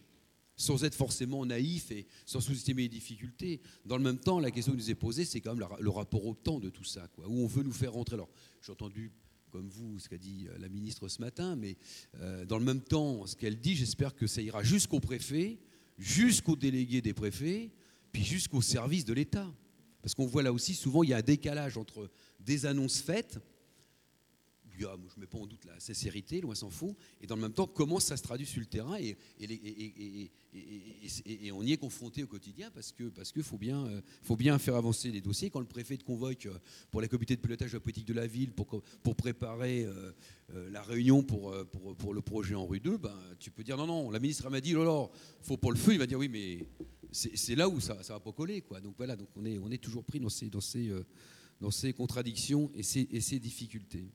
sans être forcément naïf et sans sous-estimer les difficultés. Dans le même temps, la question qui nous est posée, c'est quand même le rapport au temps de tout ça, où on veut nous faire rentrer. Alors, j'ai entendu comme vous, ce qu'a dit la ministre ce matin, mais euh, dans le même temps, ce qu'elle dit, j'espère que ça ira jusqu'au préfet, jusqu'aux délégués des préfets, puis jusqu'au service de l'État. Parce qu'on voit là aussi, souvent, il y a un décalage entre des annonces faites, je ne mets pas en doute la sincérité, loin s'en faut, et dans le même temps, comment ça se traduit sur le terrain, et, on y est confronté au quotidien, parce que faut, bien, faut bien faire avancer les dossiers. Quand le préfet te convoque pour la comité de pilotage de la politique de la ville, pour, préparer euh, la réunion pour, le projet en rue 2, ben, tu peux dire non, non, la ministre m'a dit, oh là, faut pour le feu, il va dire oui, mais c'est là où ça ne va pas coller. Donc voilà, donc on, est, toujours pris dans ces, contradictions et ces difficultés.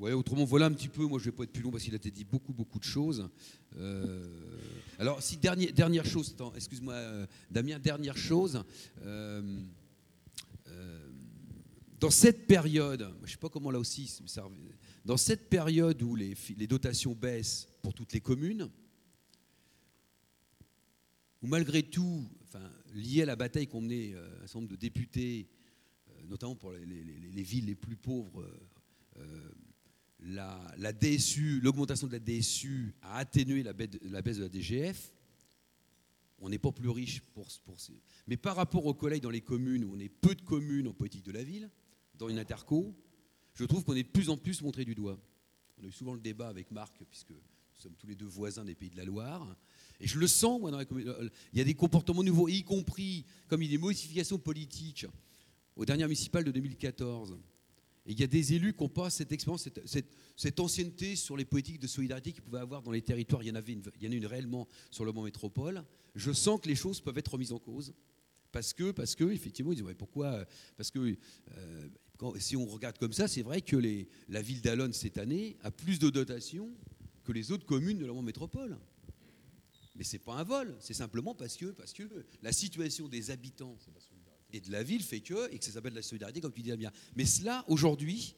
Autrement, voilà un petit peu. Moi, je ne vais pas être plus long parce qu'il a été dit beaucoup, beaucoup de choses. Euh, alors, si dernière, dernière chose, excuse-moi, euh, Damien, dernière chose. Euh, dans cette période, je ne sais pas comment là aussi, dans cette période où les, dotations baissent pour toutes les communes, où malgré tout, enfin, lié à la bataille qu'ont mené un certain nombre de députés, notamment pour les villes les plus pauvres, la, la DSU, l'augmentation de la DSU a atténué la baisse, de la DGF. On n'est pas plus riche pour, ces... Mais par rapport aux collègues dans les communes, où on est peu de communes en politique de la ville, dans une interco, je trouve qu'on est de plus en plus montré du doigt. On a eu souvent le débat avec Marc, puisque nous sommes tous les deux voisins des Pays de la Loire. Et je le sens, moi, dans la Il y a des comportements nouveaux, y compris comme il y a des modifications politiques aux dernières municipales de 2014 et il y a des élus qui n'ont pas cette expérience, cette, cette, cette, ancienneté sur les politiques de solidarité qu'ils pouvaient avoir dans les territoires. Il y en avait une, il y en a une réellement sur le Mont Métropole. Je sens que les choses peuvent être remises en cause. Parce que, parce que effectivement, ils disent ouais, pourquoi Parce que euh, quand, si on regarde comme ça, c'est vrai que les, la ville d'Alonne cette année a plus de dotations que les autres communes de la Mont Métropole. Mais ce n'est pas un vol, c'est simplement parce que, parce que la situation des habitants et de la ville fait que, et que ça s'appelle la solidarité, comme tu dis bien. Mais cela, aujourd'hui,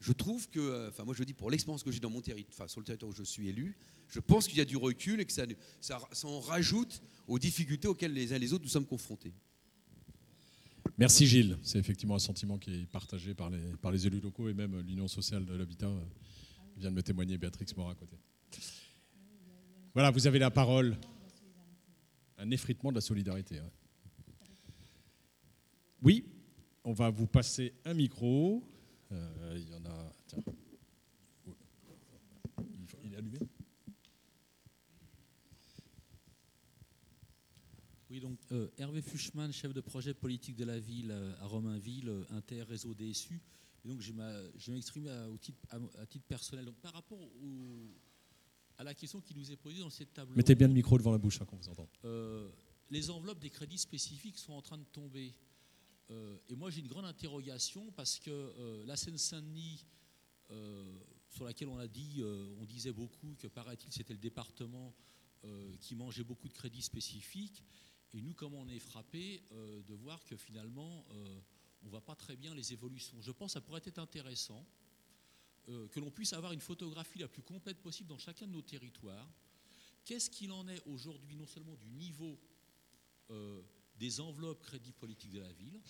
je trouve que, euh, enfin moi je dis pour l'expérience que j'ai dans mon territoire, enfin sur le territoire où je suis élu, je pense qu'il y a du recul et que ça, ça, en rajoute aux difficultés auxquelles les uns et les autres nous sommes confrontés. Merci Gilles, c'est effectivement un sentiment qui est partagé par les, par les élus locaux et même l'Union sociale de l'habitat euh, vient de me témoigner Béatrix Morin à côté. Voilà, vous avez la parole. Un effritement de la solidarité. Oui, on va vous passer un micro. Euh, il y en a. Tiens. Il est allumé Oui, donc euh, Hervé Fuchman, chef de projet politique de la ville euh, à Romainville, euh, inter-réseau DSU. Et donc, je vais m'exprimer à, à, à, titre personnel. Donc, par rapport au, à la question qui nous est posée dans cette table. Mettez bien le micro devant la bouche, hein, qu'on vous entend. Euh, les enveloppes des crédits spécifiques sont en train de tomber. Euh, et moi, j'ai une grande interrogation parce que euh, la Seine-Saint-Denis, euh, sur laquelle on a dit, on disait beaucoup que paraît-il c'était le département qui mangeait beaucoup de crédits spécifiques. Et nous, comment on est frappé de voir que finalement, on ne voit pas très bien les évolutions. Je pense que ça pourrait être intéressant que l'on puisse avoir une photographie la plus complète possible dans chacun de nos territoires. Qu'est-ce qu'il en est aujourd'hui, non seulement du niveau des enveloppes crédit politique de la ville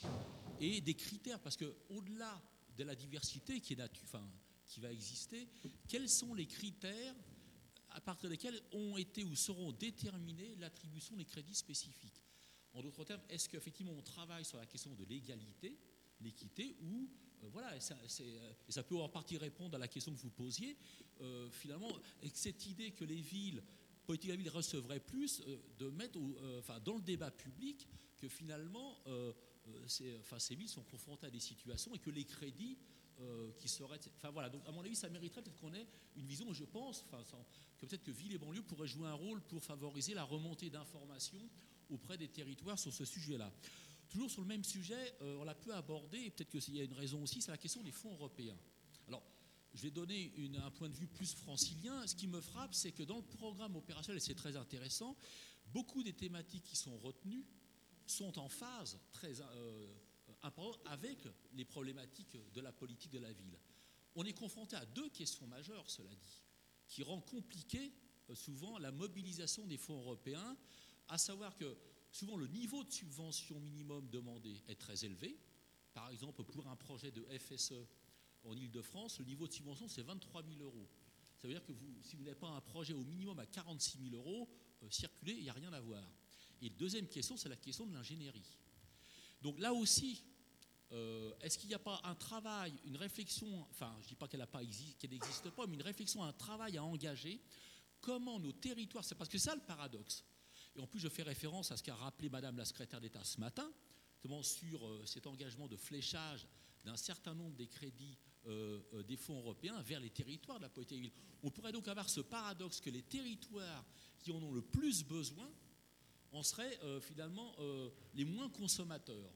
et des critères, parce qu'au-delà de la diversité qui, est enfin, qui va exister, quels sont les critères à partir desquels ont été ou seront déterminés l'attribution des crédits spécifiques? En d'autres termes, est-ce qu'effectivement on travaille sur la question de l'égalité, l'équité, ou voilà, et ça, et ça, peut en partie répondre à la question que vous posiez. finalement, avec cette idée que les villes, politique ville recevraient plus, de mettre enfin, dans le débat public que finalement, ces, enfin, villes sont confrontées à des situations et que les crédits euh, qui serait. Enfin voilà, donc à mon avis, ça mériterait peut-être qu'on ait une vision, je pense, que peut-être que ville et banlieue pourraient jouer un rôle pour favoriser la remontée d'informations auprès des territoires sur ce sujet-là. Toujours sur le même sujet, euh, on l'a peu abordé, et peut-être qu'il y a une raison aussi, c'est la question des fonds européens. Je vais donner un point de vue plus francilien. Ce qui me frappe, c'est que dans le programme opérationnel, et c'est très intéressant, beaucoup des thématiques qui sont retenues sont en phase très, euh, avec les problématiques de la politique de la ville. On est confronté à deux questions majeures, cela dit, qui rendent compliqué euh, souvent la mobilisation des fonds européens, à savoir que souvent le niveau de subvention minimum demandé est très élevé. Par exemple, pour un projet de FSE en Ile-de-France, le niveau de subvention, c'est 23 000 euros. Ça veut dire que si vous n'avez pas un projet au minimum à 46 000 euros, euh, circuler, il n'y a rien à voir. Et deuxième question, c'est la question de l'ingénierie. Donc là aussi, euh, est-ce qu'il n'y a pas un travail, une réflexion, enfin je ne dis pas qu'elle n'existe pas, mais une réflexion, un travail à engager, comment nos territoires, c'est parce que ça le paradoxe. Et en plus je fais référence à ce qu'a rappelé Madame la secrétaire d'État ce matin, sur euh, cet engagement de fléchage d'un certain nombre des crédits euh, des fonds européens vers les territoires de la politique ville. On pourrait donc avoir ce paradoxe que les territoires qui en ont le plus besoin en seraient finalement les moins consommateurs.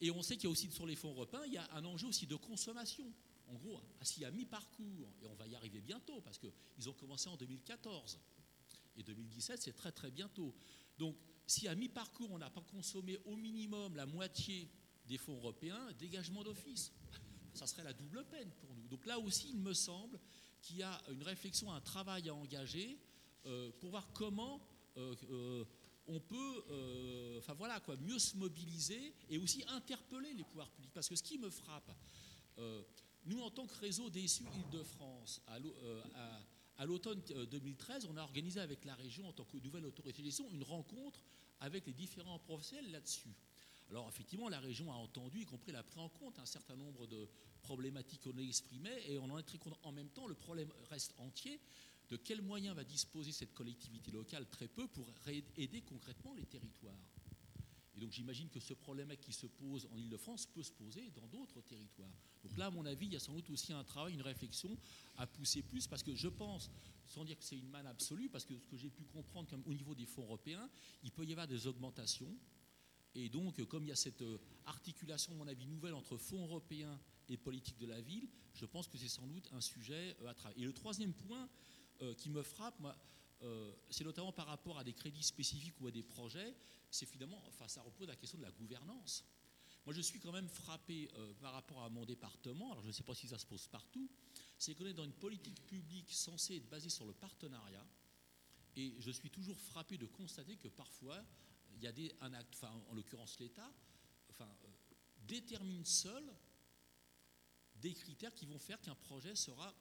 Et on sait qu'il y a aussi sur les fonds européens, il y a un enjeu aussi de consommation. En gros, assis à mi-parcours, et on va y arriver bientôt, parce qu'ils ont commencé en 2014. Et 2017, c'est très très bientôt. Donc, si à mi-parcours, on n'a pas consommé au minimum la moitié des fonds européens, dégagement d'office. Ça serait la double peine pour nous. Donc là aussi, il me semble qu'il y a une réflexion, un travail à engager euh, pour voir comment euh, euh, on peut enfin voilà, quoi, mieux se mobiliser et aussi interpeller les pouvoirs publics. Parce que ce qui me frappe, nous, en tant que réseau déçu Île-de-France, à euh, l'automne 2013, on a organisé avec la région, en tant que nouvelle autorité de gestion, une rencontre avec les différents professionnels là-dessus. Alors effectivement, la région a entendu, y compris la pris en compte un certain nombre de problématiques qu'on a exprimées, et on en est très content. En même temps, le problème reste entier, de quels moyens va disposer cette collectivité locale Très peu pour aider concrètement les territoires. Et donc j'imagine que ce problème qui se pose en Ile-de-France peut se poser dans d'autres territoires. Donc là, à mon avis, il y a sans doute aussi un travail, une réflexion à pousser plus, parce que je pense, sans dire que c'est une manne absolue, parce que ce que j'ai pu comprendre au niveau des fonds européens, il peut y avoir des augmentations. Et donc, comme il y a cette euh, articulation, à mon avis, nouvelle entre fonds européens et politique de la ville, je pense que c'est sans doute un sujet euh, à travailler. Et le troisième point, euh, qui me frappe, c'est notamment par rapport à des crédits spécifiques ou à des projets, c'est finalement, enfin, ça repose la question de la gouvernance. Moi, je suis quand même frappé par rapport à mon département, alors je ne sais pas si ça se pose partout, c'est qu'on est dans une politique publique censée être basée sur le partenariat, et je suis toujours frappé de constater que parfois, il y a un acte, en l'occurrence l'État, enfin, détermine seul des critères qui vont faire qu'un projet sera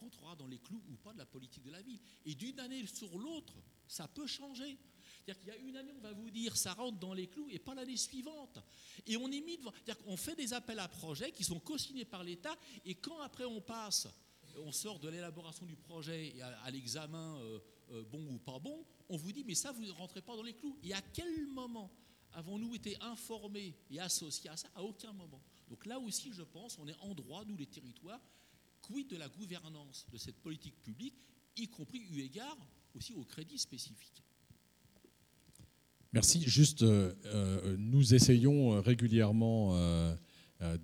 rentrera dans les clous ou pas de la politique de la ville. Et d'une année sur l'autre, ça peut changer. C'est-à-dire qu'il y a une année, on va vous dire ça rentre dans les clous et pas l'année suivante. Et on est mis devant. C'est-à-dire qu'on fait des appels à projets qui sont co-signés par l'État et quand après on passe, on sort de l'élaboration du projet à, l'examen euh, euh, bon ou pas bon, on vous dit mais ça, vous ne rentrez pas dans les clous. Et à quel moment avons-nous été informés et associés à ça? À aucun moment. Donc là aussi, je pense, on est en droit, nous les territoires, quid de la gouvernance de cette politique publique, y compris eu égard aussi aux crédits spécifiques? Merci. Juste, euh, euh, nous essayons régulièrement euh,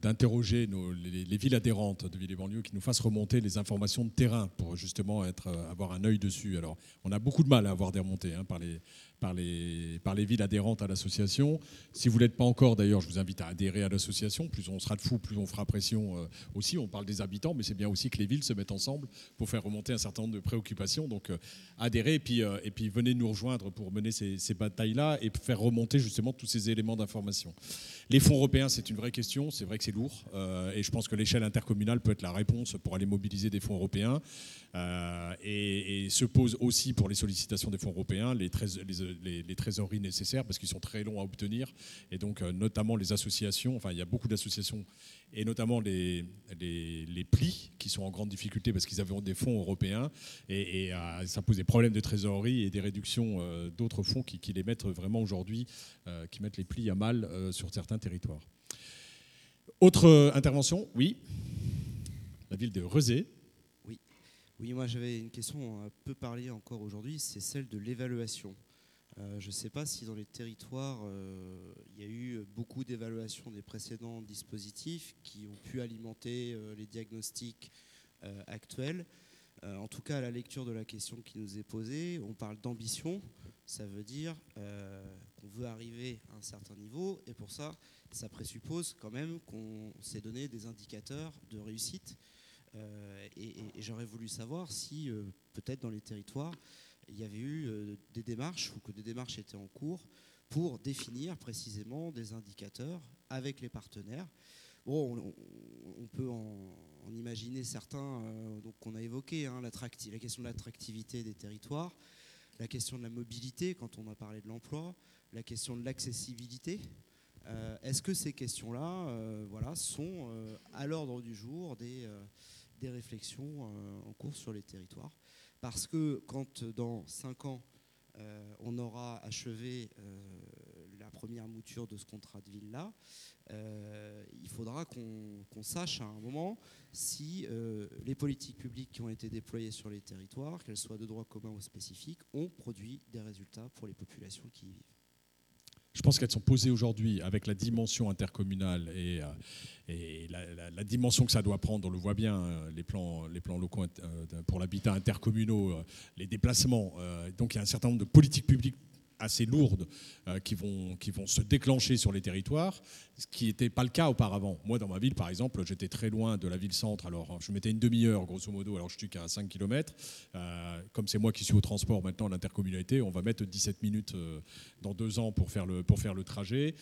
d'interroger les, les, villes adhérentes de villes et banlieues qui nous fassent remonter les informations de terrain pour justement être, avoir un œil dessus. Alors, on a beaucoup de mal à avoir des remontées hein, par les, par les, par les villes adhérentes à l'association. Si vous ne l'êtes pas encore, d'ailleurs, je vous invite à adhérer à l'association. Plus on sera de fous, plus on fera pression euh, aussi. On parle des habitants, mais c'est bien aussi que les villes se mettent ensemble pour faire remonter un certain nombre de préoccupations. Donc, euh, adhérez et puis, euh, et puis venez nous rejoindre pour mener ces, batailles-là et faire remonter justement tous ces éléments d'information. Les fonds européens, c'est une vraie question. C'est vrai que c'est lourd. Euh, et je pense que l'échelle intercommunale peut être la réponse pour aller mobiliser des fonds européens. Et, se pose aussi pour les sollicitations des fonds européens les, les, trésoreries nécessaires parce qu'ils sont très longs à obtenir. Et donc, notamment les associations, enfin, il y a beaucoup d'associations, et notamment les, les, plis qui sont en grande difficulté parce qu'ils avaient des fonds européens. Et, ça pose des problèmes de trésorerie et des réductions d'autres fonds qui, les mettent vraiment aujourd'hui, qui mettent les plis à mal sur certains territoires. Autre euh, intervention? Oui. La ville de Rezé. Oui. Oui, moi j'avais une question un peu parlée encore aujourd'hui, c'est celle de l'évaluation. Euh, je ne sais pas si dans les territoires, euh, il y a eu beaucoup d'évaluations des précédents dispositifs qui ont pu alimenter les diagnostics actuels. en tout cas, à la lecture de la question qui nous est posée, on parle d'ambition. Ça veut dire qu'on veut arriver à un certain niveau et pour ça, ça présuppose quand même qu'on s'est donné des indicateurs de réussite. Euh, et, j'aurais voulu savoir si euh, peut-être dans les territoires, il y avait eu euh, des démarches ou que des démarches étaient en cours pour définir précisément des indicateurs avec les partenaires. Bon, on, peut en, imaginer certains donc qu'on a évoqué, hein, la question de l'attractivité des territoires, la question de la mobilité quand on a parlé de l'emploi, la question de l'accessibilité. Euh, est-ce que ces questions-là euh, voilà, sont euh, à l'ordre du jour des réflexions en cours sur les territoires? Parce que quand dans cinq ans, on aura achevé la première mouture de ce contrat de ville-là, il faudra qu'on sache à un moment si les politiques publiques qui ont été déployées sur les territoires, qu'elles soient de droit commun ou spécifiques, ont produit des résultats pour les populations qui y vivent. Je pense qu'elles sont posées aujourd'hui avec la dimension intercommunale et, euh, la, dimension que ça doit prendre. On le voit bien, euh, les plans, les plans locaux euh, pour l'habitat intercommunaux, les déplacements. Donc il y a un certain nombre de politiques publiques assez lourdes euh, qui, vont, qui vont se déclencher sur les territoires, ce qui n'était pas le cas auparavant. Moi, dans ma ville, par exemple, j'étais très loin de la ville-centre, alors je mettais une demi-heure, grosso modo, alors je suis qu'à 5 km. Euh, comme c'est moi qui suis au transport maintenant, l'intercommunalité, on va mettre 17 minutes euh, dans deux ans pour faire le, pour faire le trajet.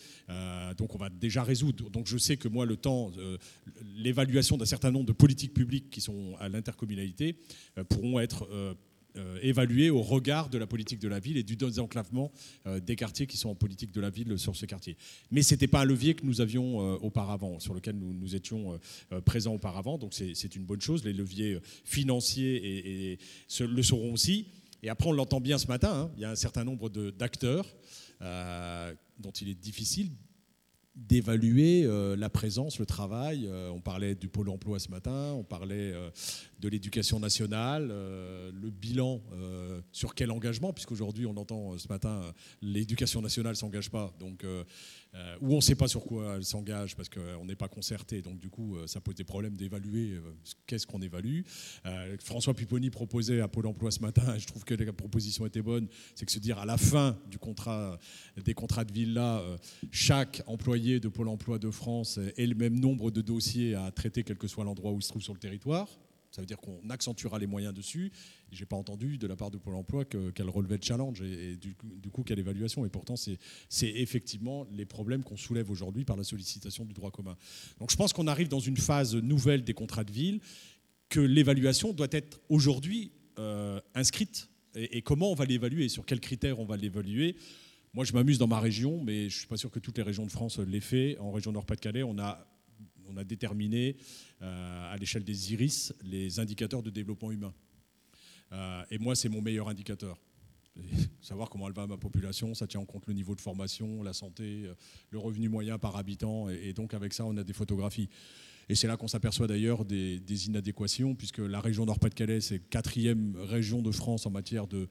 donc on va déjà résoudre. Donc je sais que moi, le temps, l'évaluation d'un certain nombre de politiques publiques qui sont à l'intercommunalité pourront être évalué au regard de la politique de la ville et du désenclavement euh, des quartiers qui sont en politique de la ville sur ce quartier. Mais ce n'était pas un levier que nous avions euh, auparavant, sur lequel nous, étions présents auparavant, donc c'est une bonne chose. Les leviers financiers et, le seront aussi. Et après, on l'entend bien ce matin, hein, il y a un certain nombre d'acteurs dont il est difficile d'évaluer euh, la présence, le travail. Euh, on parlait du pôle emploi ce matin, on parlait euh, de l'éducation nationale, le bilan sur quel engagement, puisqu'aujourd'hui on entend ce matin l'éducation nationale ne s'engage pas. Donc euh, où on ne sait pas sur quoi elle s'engage parce qu'on n'est pas concerté. Donc du coup, euh, ça pose des problèmes d'évaluer euh, qu'est-ce qu'on évalue. François Pupponi proposait à Pôle Emploi ce matin, et <laughs> je trouve que la proposition était bonne, c'est que se dire à la fin du contrat, des contrats de villa, chaque employé de Pôle Emploi de France ait le même nombre de dossiers à traiter, quel que soit l'endroit où il se trouve sur le territoire. Ça veut dire qu'on accentuera les moyens dessus. Je n'ai pas entendu de la part de Pôle emploi qu'elle relevait le challenge et, du, coup quelle évaluation. Et pourtant, c'est effectivement les problèmes qu'on soulève aujourd'hui par la sollicitation du droit commun. Donc je pense qu'on arrive dans une phase nouvelle des contrats de ville, que l'évaluation doit être aujourd'hui euh, inscrite. Et, comment on va l'évaluer? Sur quels critères on va l'évaluer? Moi, je m'amuse dans ma région, mais je ne suis pas sûr que toutes les régions de France l'aient fait. En région Nord-Pas-de-Calais, on a on a déterminé euh, à l'échelle des IRIS les indicateurs de développement humain. Euh, et moi, c'est mon meilleur indicateur. savoir comment elle va ma population, ça tient en compte le niveau de formation, la santé, euh, le revenu moyen par habitant, et donc avec ça, on a des photographies. Et c'est là qu'on s'aperçoit d'ailleurs des, inadéquations, puisque la région Nord-Pas-de-Calais, c'est quatrième région de France en matière de,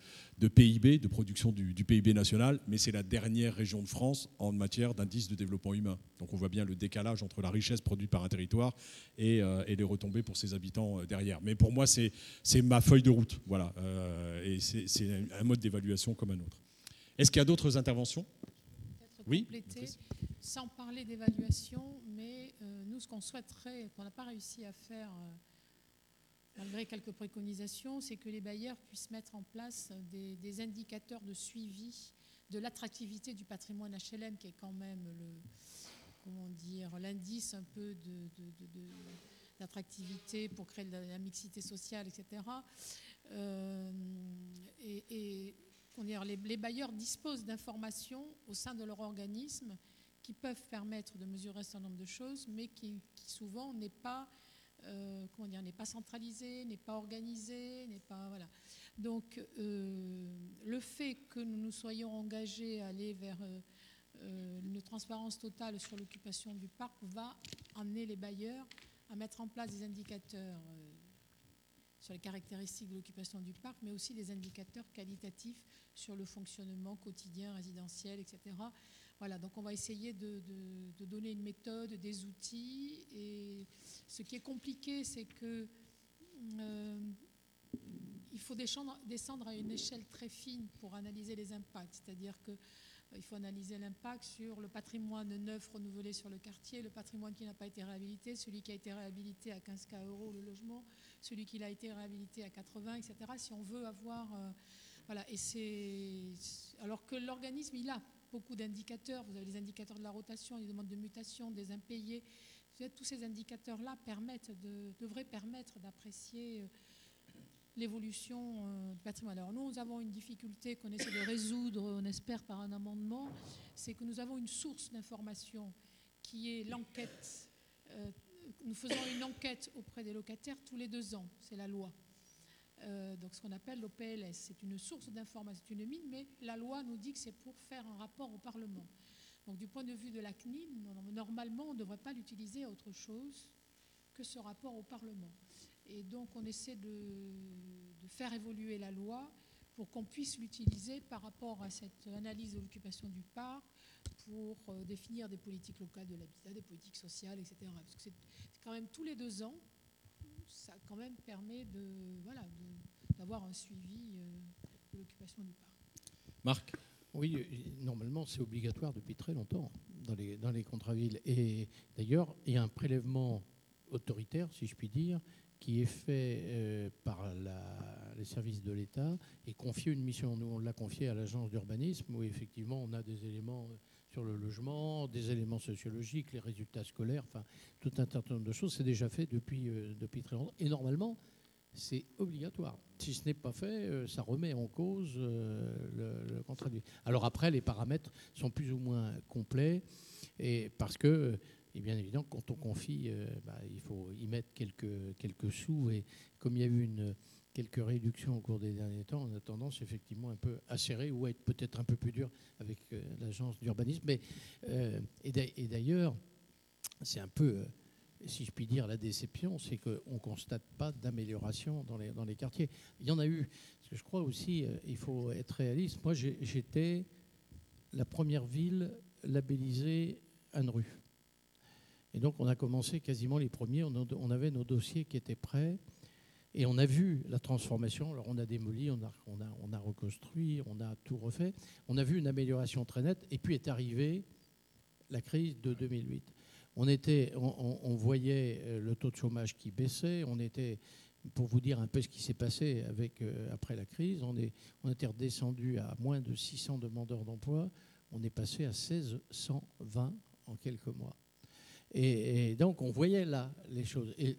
PIB, de production du, PIB national, mais c'est la dernière région de France en matière d'indice de développement humain. Donc on voit bien le décalage entre la richesse produite par un territoire et, euh, les retombées pour ses habitants euh, derrière. Mais pour moi, c'est ma feuille de route, voilà, euh, et c'est un mode d'évaluation comme un autre. Est-ce qu'il y a d'autres interventions? Oui sans parler d'évaluation, mais euh, nous, ce qu'on souhaiterait, qu'on n'a pas réussi à faire, euh, malgré quelques préconisations, c'est que les bailleurs puissent mettre en place des, indicateurs de suivi de l'attractivité du patrimoine HLM, qui est quand même le, comment dire, l'indice un peu d'attractivité pour créer de la, mixité sociale, etc. et, et les, bailleurs disposent d'informations au sein de leur organisme qui peuvent permettre de mesurer un certain nombre de choses, mais qui, souvent n'est pas, euh, comment dire, n'est pas centralisé, n'est pas organisé, n'est pas voilà. Donc euh, le fait que nous nous soyons engagés à aller vers euh, une transparence totale sur l'occupation du parc va amener les bailleurs à mettre en place des indicateurs sur les caractéristiques de l'occupation du parc, mais aussi des indicateurs qualitatifs sur le fonctionnement quotidien, résidentiel, etc. Voilà, donc on va essayer de, donner une méthode, des outils. Et ce qui est compliqué, c'est que euh, il faut descendre, à une échelle très fine pour analyser les impacts. C'est-à-dire qu'il euh, faut analyser l'impact sur le patrimoine neuf renouvelé sur le quartier, le patrimoine qui n'a pas été réhabilité, celui qui a été réhabilité à 15 k euros le logement, celui qui a été réhabilité à 80, etc. Si on veut avoir, euh, voilà, et c'est alors que l'organisme il a beaucoup d'indicateurs. Vous avez les indicateurs de la rotation, les demandes de mutation, des impayés. Tous ces indicateurs-là devraient permettre d'apprécier euh, l'évolution euh, du patrimoine. Alors nous, nous avons une difficulté qu'on essaie de résoudre, on espère, par un amendement, c'est que nous avons une source d'information qui est l'enquête. Nous faisons une enquête auprès des locataires tous les deux ans, c'est la loi. Euh, donc ce qu'on appelle l'OPLS. C'est une source d'information, c'est une mine, mais la loi nous dit que c'est pour faire un rapport au Parlement. Donc du point de vue de la CNIL, normalement, on ne devrait pas l'utiliser à autre chose que ce rapport au Parlement. Et donc on essaie de, faire évoluer la loi pour qu'on puisse l'utiliser par rapport à cette analyse de l'occupation du parc, pour euh, définir des politiques locales de l'habitat, des politiques sociales, etc. Parce que c'est quand même tous les deux ans, ça quand même permet de, voilà, d'avoir un suivi euh, de l'occupation du parc. Marc Oui, euh, normalement, c'est obligatoire depuis très longtemps dans les, dans les contrats-villes. Et d'ailleurs, il y a un prélèvement autoritaire, si je puis dire, qui est fait euh, par la, les services de l'État et confié une mission. Nous, on l'a confié à l'agence d'urbanisme où effectivement on a des éléments sur le logement, des éléments sociologiques, les résultats scolaires, enfin tout un certain nombre de choses. C'est déjà fait depuis, euh, depuis très longtemps. Et normalement, c'est obligatoire. Si ce n'est pas fait, euh, ça remet en cause euh, le, contrat. Alors après, les paramètres sont plus ou moins complets, et parce que, et bien évidemment, quand on confie, bah, il faut y mettre quelques, quelques sous. Et comme il y a eu une quelques réductions au cours des derniers temps, on a tendance effectivement un peu à serrer ou à être peut-être un peu plus dur avec euh, l'agence d'urbanisme. Mais, euh, et d'ailleurs, c'est un peu, euh, si je puis dire, la déception, c'est qu'on ne constate pas d'amélioration dans les, dans les quartiers. Il y en a eu. Parce que je crois aussi, il faut être réaliste. Moi, j'étais la première ville labellisée Anne-Rue. Et donc, on a commencé quasiment les premiers. On avait nos dossiers qui étaient prêts. Et on a vu la transformation. Alors, on a démoli, on a, on, a, on a reconstruit, on a tout refait. On a vu une amélioration très nette. Et puis est arrivée la crise de 2008. On, était, on, voyait euh, le taux de chômage qui baissait. On était, pour vous dire un peu ce qui s'est passé avec, euh, après la crise, on, est, on était redescendu à moins de 600 demandeurs d'emploi. On est passé à 1620 en quelques mois. Et, donc, on voyait là les choses. Et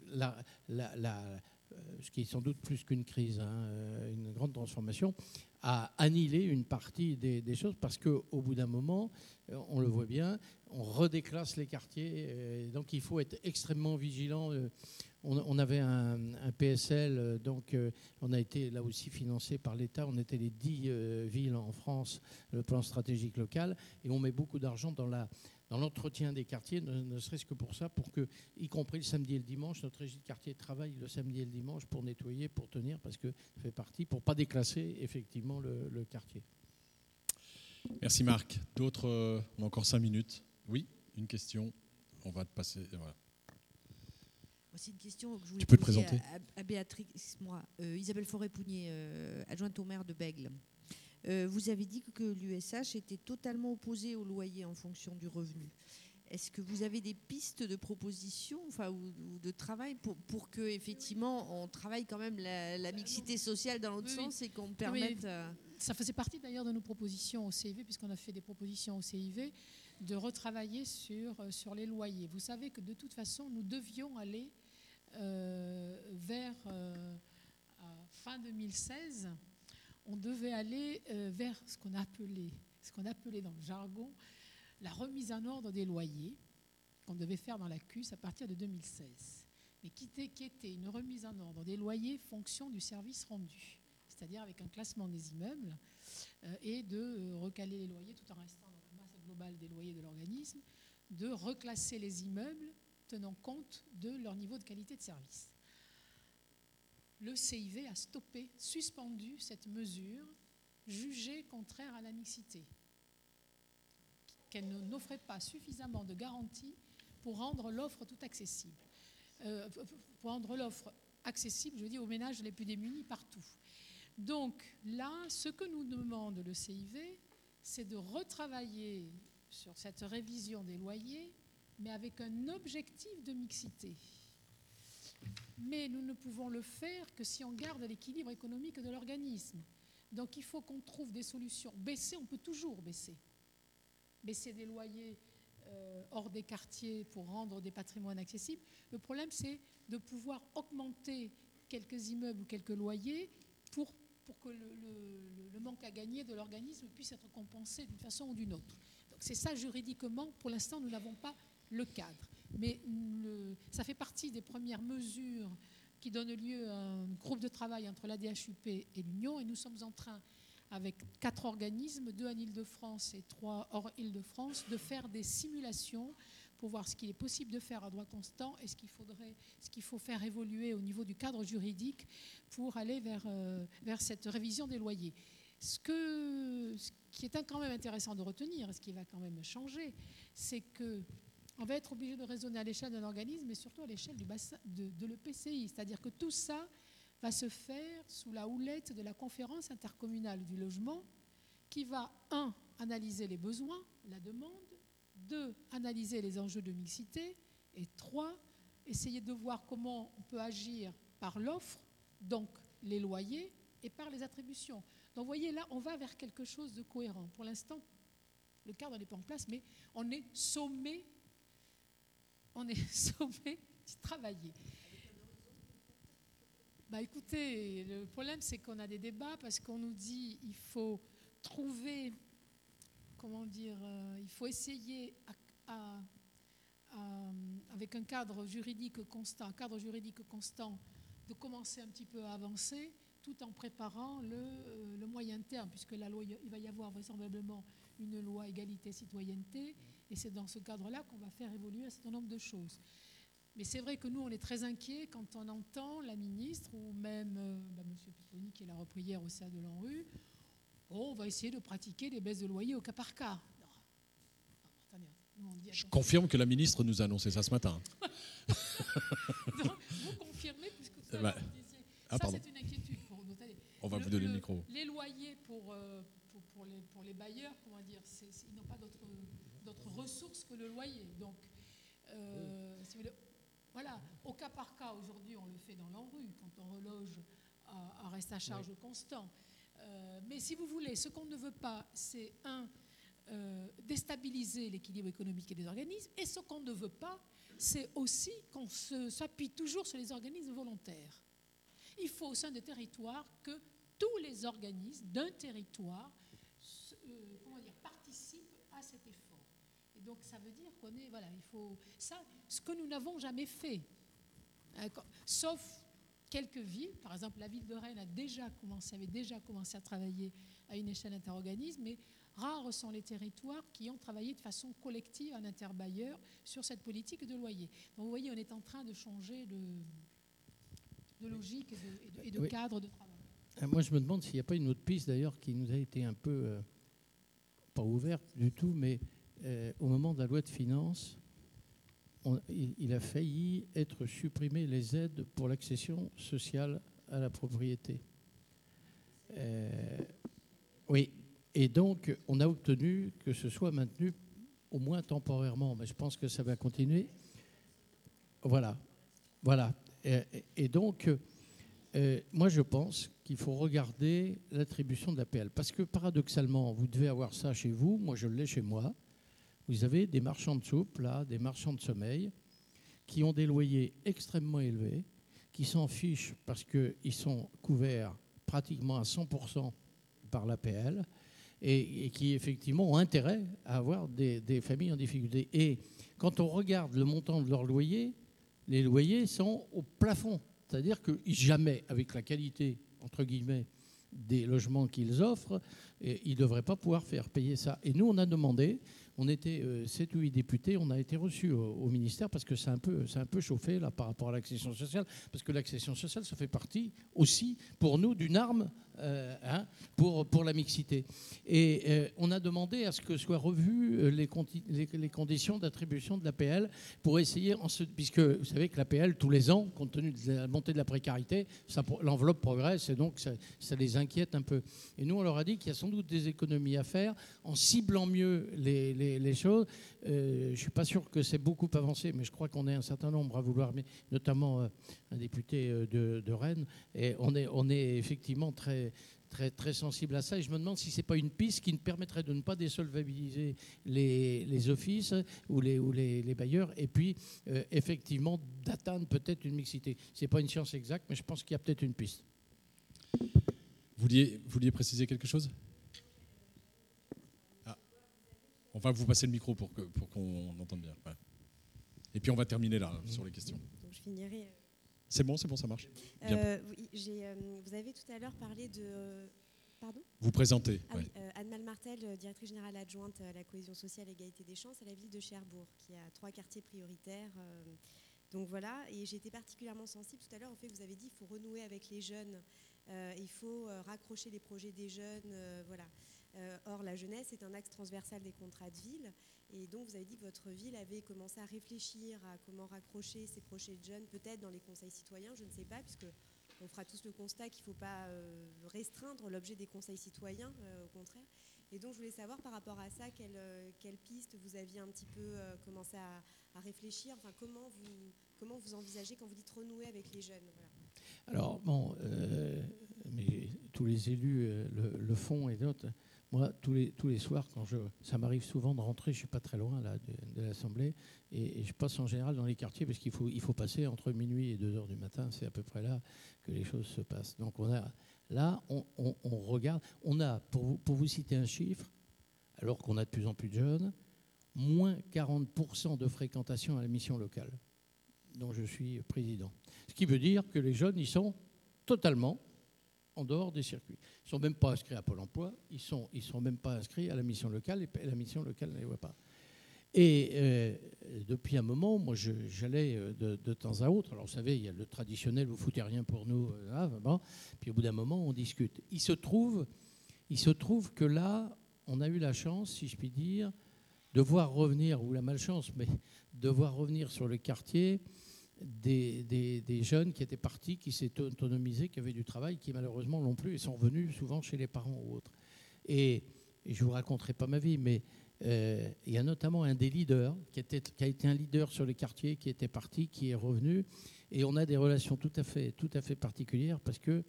ce qui est sans doute plus qu'une crise, hein, euh, une grande transformation, a annihilé une partie des, choses parce qu'au bout d'un moment, euh, on le voit bien, on redéclasse les quartiers. donc il faut être extrêmement vigilant. On, avait un, PSL, donc on a été là aussi financé par l'État. On était les dix villes en France, le plan stratégique local, et on met beaucoup d'argent dans la dans l'entretien des quartiers, ne, serait-ce que pour ça, pour que, y compris le samedi et le dimanche, notre régie de quartier travaille le samedi et le dimanche pour nettoyer, pour tenir, parce que ça fait partie, pour ne pas déclasser effectivement le, quartier. Merci Marc. D'autres, euh, on a encore cinq minutes. Oui, une question. On va te passer. Voilà. C'est une question que je voulais tu peux te présenter à, Béatrice, moi, euh, Isabelle Forêt-Pougnier, euh, adjointe au maire de Bègle. Euh, vous avez dit que l'USH était totalement opposé au loyer en fonction du revenu. Est-ce que vous avez des pistes de proposition enfin, ou, de travail pour, pour, que effectivement on travaille quand même la, mixité sociale dans l'autre sens et qu'on permette. Euh, Ça faisait partie d'ailleurs de nos propositions au CIV, puisqu'on a fait des propositions au CIV. de retravailler sur, euh, sur les loyers. Vous savez que de toute façon, nous devions aller euh, vers, euh, fin 2016, on devait aller vers ce qu'on appelait, dans le jargon la remise en ordre des loyers qu'on devait faire dans la CUS à partir de 2016, mais qui était, une remise en ordre des loyers fonction du service rendu, c'est-à-dire avec un classement des immeubles et de recaler les loyers tout en restant global des loyers de l'organisme, de reclasser les immeubles tenant compte de leur niveau de qualité de service. Le CIV a stoppé, suspendu cette mesure jugée contraire à la mixité, qu'elle n'offrait pas suffisamment de garanties pour rendre l'offre tout accessible. Euh, pour rendre l'offre accessible, je dire, aux ménages les plus démunis partout. Donc là, ce que nous demande le CIV, c'est de retravailler sur cette révision des loyers, mais avec un objectif de mixité. Mais nous ne pouvons le faire que si on garde l'équilibre économique de l'organisme. Donc il faut qu'on trouve des solutions. Baisser, on peut toujours baisser. Baisser des loyers euh, hors des quartiers pour rendre des patrimoines accessibles. Le problème, c'est de pouvoir augmenter quelques immeubles ou quelques loyers pour pour que le, manque à gagner de l'organisme puisse être compensé d'une façon ou d'une autre. Donc c'est ça juridiquement, pour l'instant, nous n'avons pas le cadre. Mais ça fait partie des premières mesures qui donnent lieu à un groupe de travail entre la DHUP et l'Union, et nous sommes en train, avec quatre organismes, deux en Ile-de-France et trois hors Ile-de-France, de faire des simulations pour voir ce qu'il est possible de faire à droit constant et ce qu'il faudrait, ce qu'il faut faire évoluer au niveau du cadre juridique pour aller vers, euh, vers cette révision des loyers. Ce, que, ce qui est quand même intéressant de retenir, ce qui va quand même changer, c'est que on va être obligé de raisonner à l'échelle d'un organisme, mais surtout à l'échelle de, de l'EPCI. C'est-à-dire que tout ça va se faire sous la houlette de la conférence intercommunale du logement, qui va, un, analyser les besoins, la demande, deux, analyser les enjeux de mixité, et trois, essayer de voir comment on peut agir par l'offre, donc les loyers, et par les attributions. Donc vous voyez, là, on va vers quelque chose de cohérent. Pour l'instant, le cadre n'est pas en place, mais on est sommé, on est <laughs> sommé d'y travailler. Bah écoutez, le problème c'est qu'on a des débats parce qu'on nous dit il faut trouver comment dire, euh, il faut essayer avec un cadre juridique constant, cadre juridique constant, de commencer un petit peu à avancer, tout en préparant le, euh, moyen terme, puisque la loi, il va y avoir vraisemblablement une loi égalité-citoyenneté, et c'est dans ce cadre-là qu'on va faire évoluer un certain nombre de choses. Mais c'est vrai que nous, on est très inquiets quand on entend la ministre ou même euh, bah, M. Pipponi, qui l'a repris hier au sein de l'ANRU, on va essayer de pratiquer des baisses de loyer au cas par cas. Je confirme que la ministre nous a annoncé ça ce matin. <laughs> vous confirmez, puisque tout à bah, disiez, ah, ça c'est une inquiétude pour nous. On va vous donner le, micro. Les loyers pour, euh, pour, les, pour, les, bailleurs, comment dire, ils n'ont pas d'autres ressources que le loyer. Donc, euh, voilà, au cas par cas, aujourd'hui, on le fait dans l'enrue, quand on reloge à, reste à charge constant. Euh, mais si vous voulez, ce qu'on ne veut pas, c'est un, euh, déstabiliser l'équilibre économique des organismes, et ce qu'on ne veut pas, c'est aussi qu'on s'appuie toujours sur les organismes volontaires. Il faut au sein des territoires que tous les organismes d'un territoire euh, comment dire, participent à cet effort. Donc ça veut dire qu'on est, voilà, il faut ça, ce que nous n'avons jamais fait, hein, sauf quelques villes, par exemple la ville de Rennes a déjà commencé, avait déjà commencé à travailler à une échelle interorganisme, mais rares sont les territoires qui ont travaillé de façon collective en interbailleur sur cette politique de loyer. Donc vous voyez, on est en train de changer de, de logique et de, cadre de travail. Euh, moi, je me demande s'il n'y a pas une autre piste d'ailleurs qui nous a été un peu, euh, pas ouverte du tout, mais euh, au moment de la loi de finances, il a failli être supprimé les aides pour l'accession sociale à la propriété. Euh, oui, et donc on a obtenu que ce soit maintenu au moins temporairement, mais je pense que ça va continuer. Voilà, voilà. Et, donc, euh, moi je pense qu'il faut regarder l'attribution de l'APL, parce que paradoxalement, vous devez avoir ça chez vous, moi je l'ai chez moi. Vous avez des marchands de soupe, là, des marchands de sommeil, qui ont des loyers extrêmement élevés, qui s'en fichent parce qu'ils sont couverts pratiquement à 100% par l'APL et, qui effectivement ont intérêt à avoir des, familles en difficulté. Et quand on regarde le montant de leur loyer, les loyers sont au plafond. C'est-à-dire que jamais, avec la qualité, entre guillemets, des logements qu'ils offrent, ils ne devraient pas pouvoir faire payer ça. Et nous, on a demandé, on était euh, 7 ou 8 députés, on a été reçus au, ministère parce que c'est un, peu, un peu chauffé là, par rapport à l'accession sociale, parce que l'accession sociale, ça fait partie aussi, pour nous, d'une arme euh, hein, pour, pour la mixité. Et euh, on a demandé à ce que soient revues euh, les, conditions d'attribution de l'APL pour essayer, puisque vous savez que l'APL, tous les ans, compte tenu de la montée de la précarité, l'enveloppe progresse et donc ça, les inquiète un peu. Et nous, on leur a dit qu'il y a sans doute des économies à faire en ciblant mieux les, choses. Je ne suis pas sûr que c'est beaucoup avancé, mais je crois qu'on est un certain nombre à vouloir, mais notamment un député de, de Rennes, et on est, on est effectivement très, très, très sensible à ça. Et je me demande si ce n'est pas une piste qui nous permettrait de ne pas désolvabiliser les, les offices ou les, ou les, les bailleurs, et puis euh, effectivement d'atteindre peut-être une mixité. Ce n'est pas une science exacte, mais je pense qu'il y a peut-être une piste. Vous vouliez, vous vouliez préciser quelque chose? Ah. On va vous passer le micro pour que- pour qu'on entende bien. ouais. Et puis on va terminer là sur les questions. Donc je finirai. C'est bon, c'est bon, ça marche. Euh, oui, euh, vous avez tout à l'heure parlé de. euh, Pardon? Vous présentez. Ah ouais. oui, euh, Anne Malmartel, euh, directrice générale adjointe à la cohésion sociale et égalité des chances à la ville de Cherbourg, qui a trois quartiers prioritaires. donc voilà, et j'ai été particulièrement sensible tout à l'heure au fait que vous avez dit qu'il faut renouer avec les jeunes, il faut raccrocher les projets des jeunes, voilà. Or, la jeunesse est un axe transversal des contrats de ville, et donc vous avez dit que votre ville avait commencé à réfléchir à comment raccrocher ces projets de jeunes, peut-être dans les conseils citoyens, je ne sais pas, puisque on fera tous le constat qu'il ne faut pas euh, restreindre l'objet des conseils citoyens, euh, au contraire. Et donc, je voulais savoir par rapport à ça, quelle, euh, quelle piste vous aviez un petit peu commencé à, réfléchir, enfin, comment vous, envisagez quand vous dites renouer avec les jeunes. Alors, bon, mais tous les élus le, le font et d'autres. Moi, tous les, tous les soirs, quand je, ça m'arrive souvent de rentrer, je suis pas très loin là, de, l'Assemblée, et, je passe en général dans les quartiers parce qu'il faut, il faut passer entre minuit et 2 heures du matin, c'est à peu près là que les choses se passent. Donc on a, là, on regarde, on a, pour vous, pour vous citer un chiffre, alors qu'on a de plus en plus de jeunes, moins 40% de fréquentation à la mission locale, dont je suis président. Ce qui veut dire que les jeunes, ils sont totalement en dehors des circuits. Ils ne sont même pas inscrits à Pôle emploi, ils ne sont, ils sont même pas inscrits à la mission locale, et la mission locale ne les voit pas. Et euh, depuis un moment, moi, j'allais euh, de, de temps à autre. Alors, vous savez, il y a le traditionnel, vous foutez rien pour nous. euh, là, bon. Puis au bout d'un moment, on discute. Il se trouve, il se trouve que là, on a eu la chance, si je puis dire, de voir revenir, ou la malchance, mais de voir revenir sur le quartier des, jeunes qui étaient partis, qui s'étaient autonomisés, qui avaient du travail, qui malheureusement l'ont plus et sont revenus souvent chez les parents ou autres. Et, je ne vous raconterai pas ma vie, mais euh, il y a notamment un des leaders qui, a été un leader sur les quartiers, qui était parti, qui est revenu. Et on a des relations tout à fait, tout à fait particulières parce que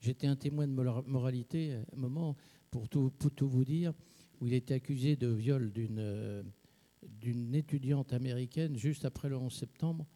j'étais un témoin de mora- moralité à un moment, pour tout, pour tout vous dire, où il était accusé de viol d'une euh, d'une étudiante américaine juste après le 11 septembre.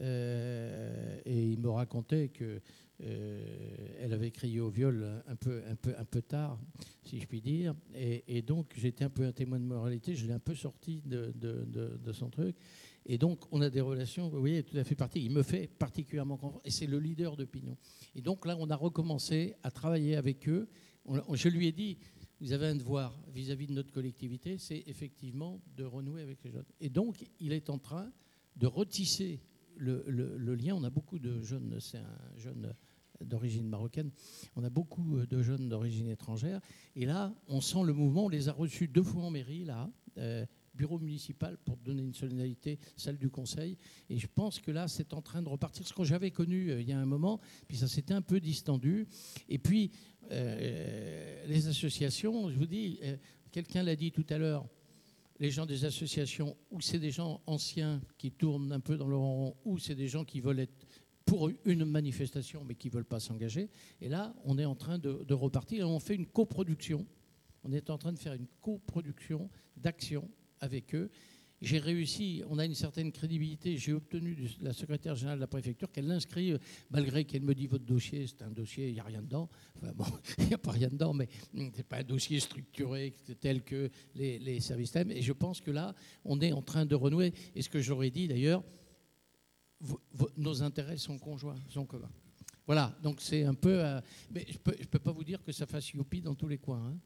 Euh, et il me racontait que euh, elle avait crié au viol un peu, un peu, un peu tard, si je puis dire. Et, donc, j'étais un peu un témoin de moralité. Je l'ai un peu sorti de, son truc. Et donc, on a des relations, vous voyez, tout à fait partie. Il me fait particulièrement confiance. Et c'est le leader d'opinion. Et donc, là, on a recommencé à travailler avec eux. Je lui ai dit, vous avez un devoir vis-à-vis de notre collectivité, c'est effectivement de renouer avec les jeunes. Et donc, il est en train de retisser le, lien. On a beaucoup de jeunes, c'est un jeune d'origine marocaine, on a beaucoup de jeunes d'origine étrangère. Et là, on sent le mouvement. On les a reçus deux fois en mairie, là, euh, bureau municipal, pour donner une solennalité, salle du conseil. Et je pense que là, c'est en train de repartir. Ce que j'avais connu euh, il y a un moment, puis ça s'était un peu distendu. Et puis, euh, les associations, je vous dis, euh, quelqu'un l'a dit tout à l'heure, les gens des associations, ou c'est des gens anciens qui tournent un peu dans le rond, ou c'est des gens qui veulent être pour une manifestation, mais qui ne veulent pas s'engager. Et là, on est en train de, de repartir et on fait une coproduction. On est en train de faire une coproduction d'actions avec eux. J'ai réussi, on a une certaine crédibilité. J'ai obtenu de la secrétaire générale de la préfecture qu'elle l'inscrit, euh, malgré qu'elle me dit votre dossier, c'est un dossier, il n'y a rien dedans. Enfin bon, <laughs> il n'y a pas rien dedans, mais hum, c'est pas un dossier structuré tel que les, services thèmes. Et je pense que là, on est en train de renouer. Et ce que j'aurais dit d'ailleurs, nos intérêts sont conjoints, sont communs. Voilà, donc c'est un peu. euh, mais je ne peux pas vous dire que ça fasse youpi dans tous les coins. hein.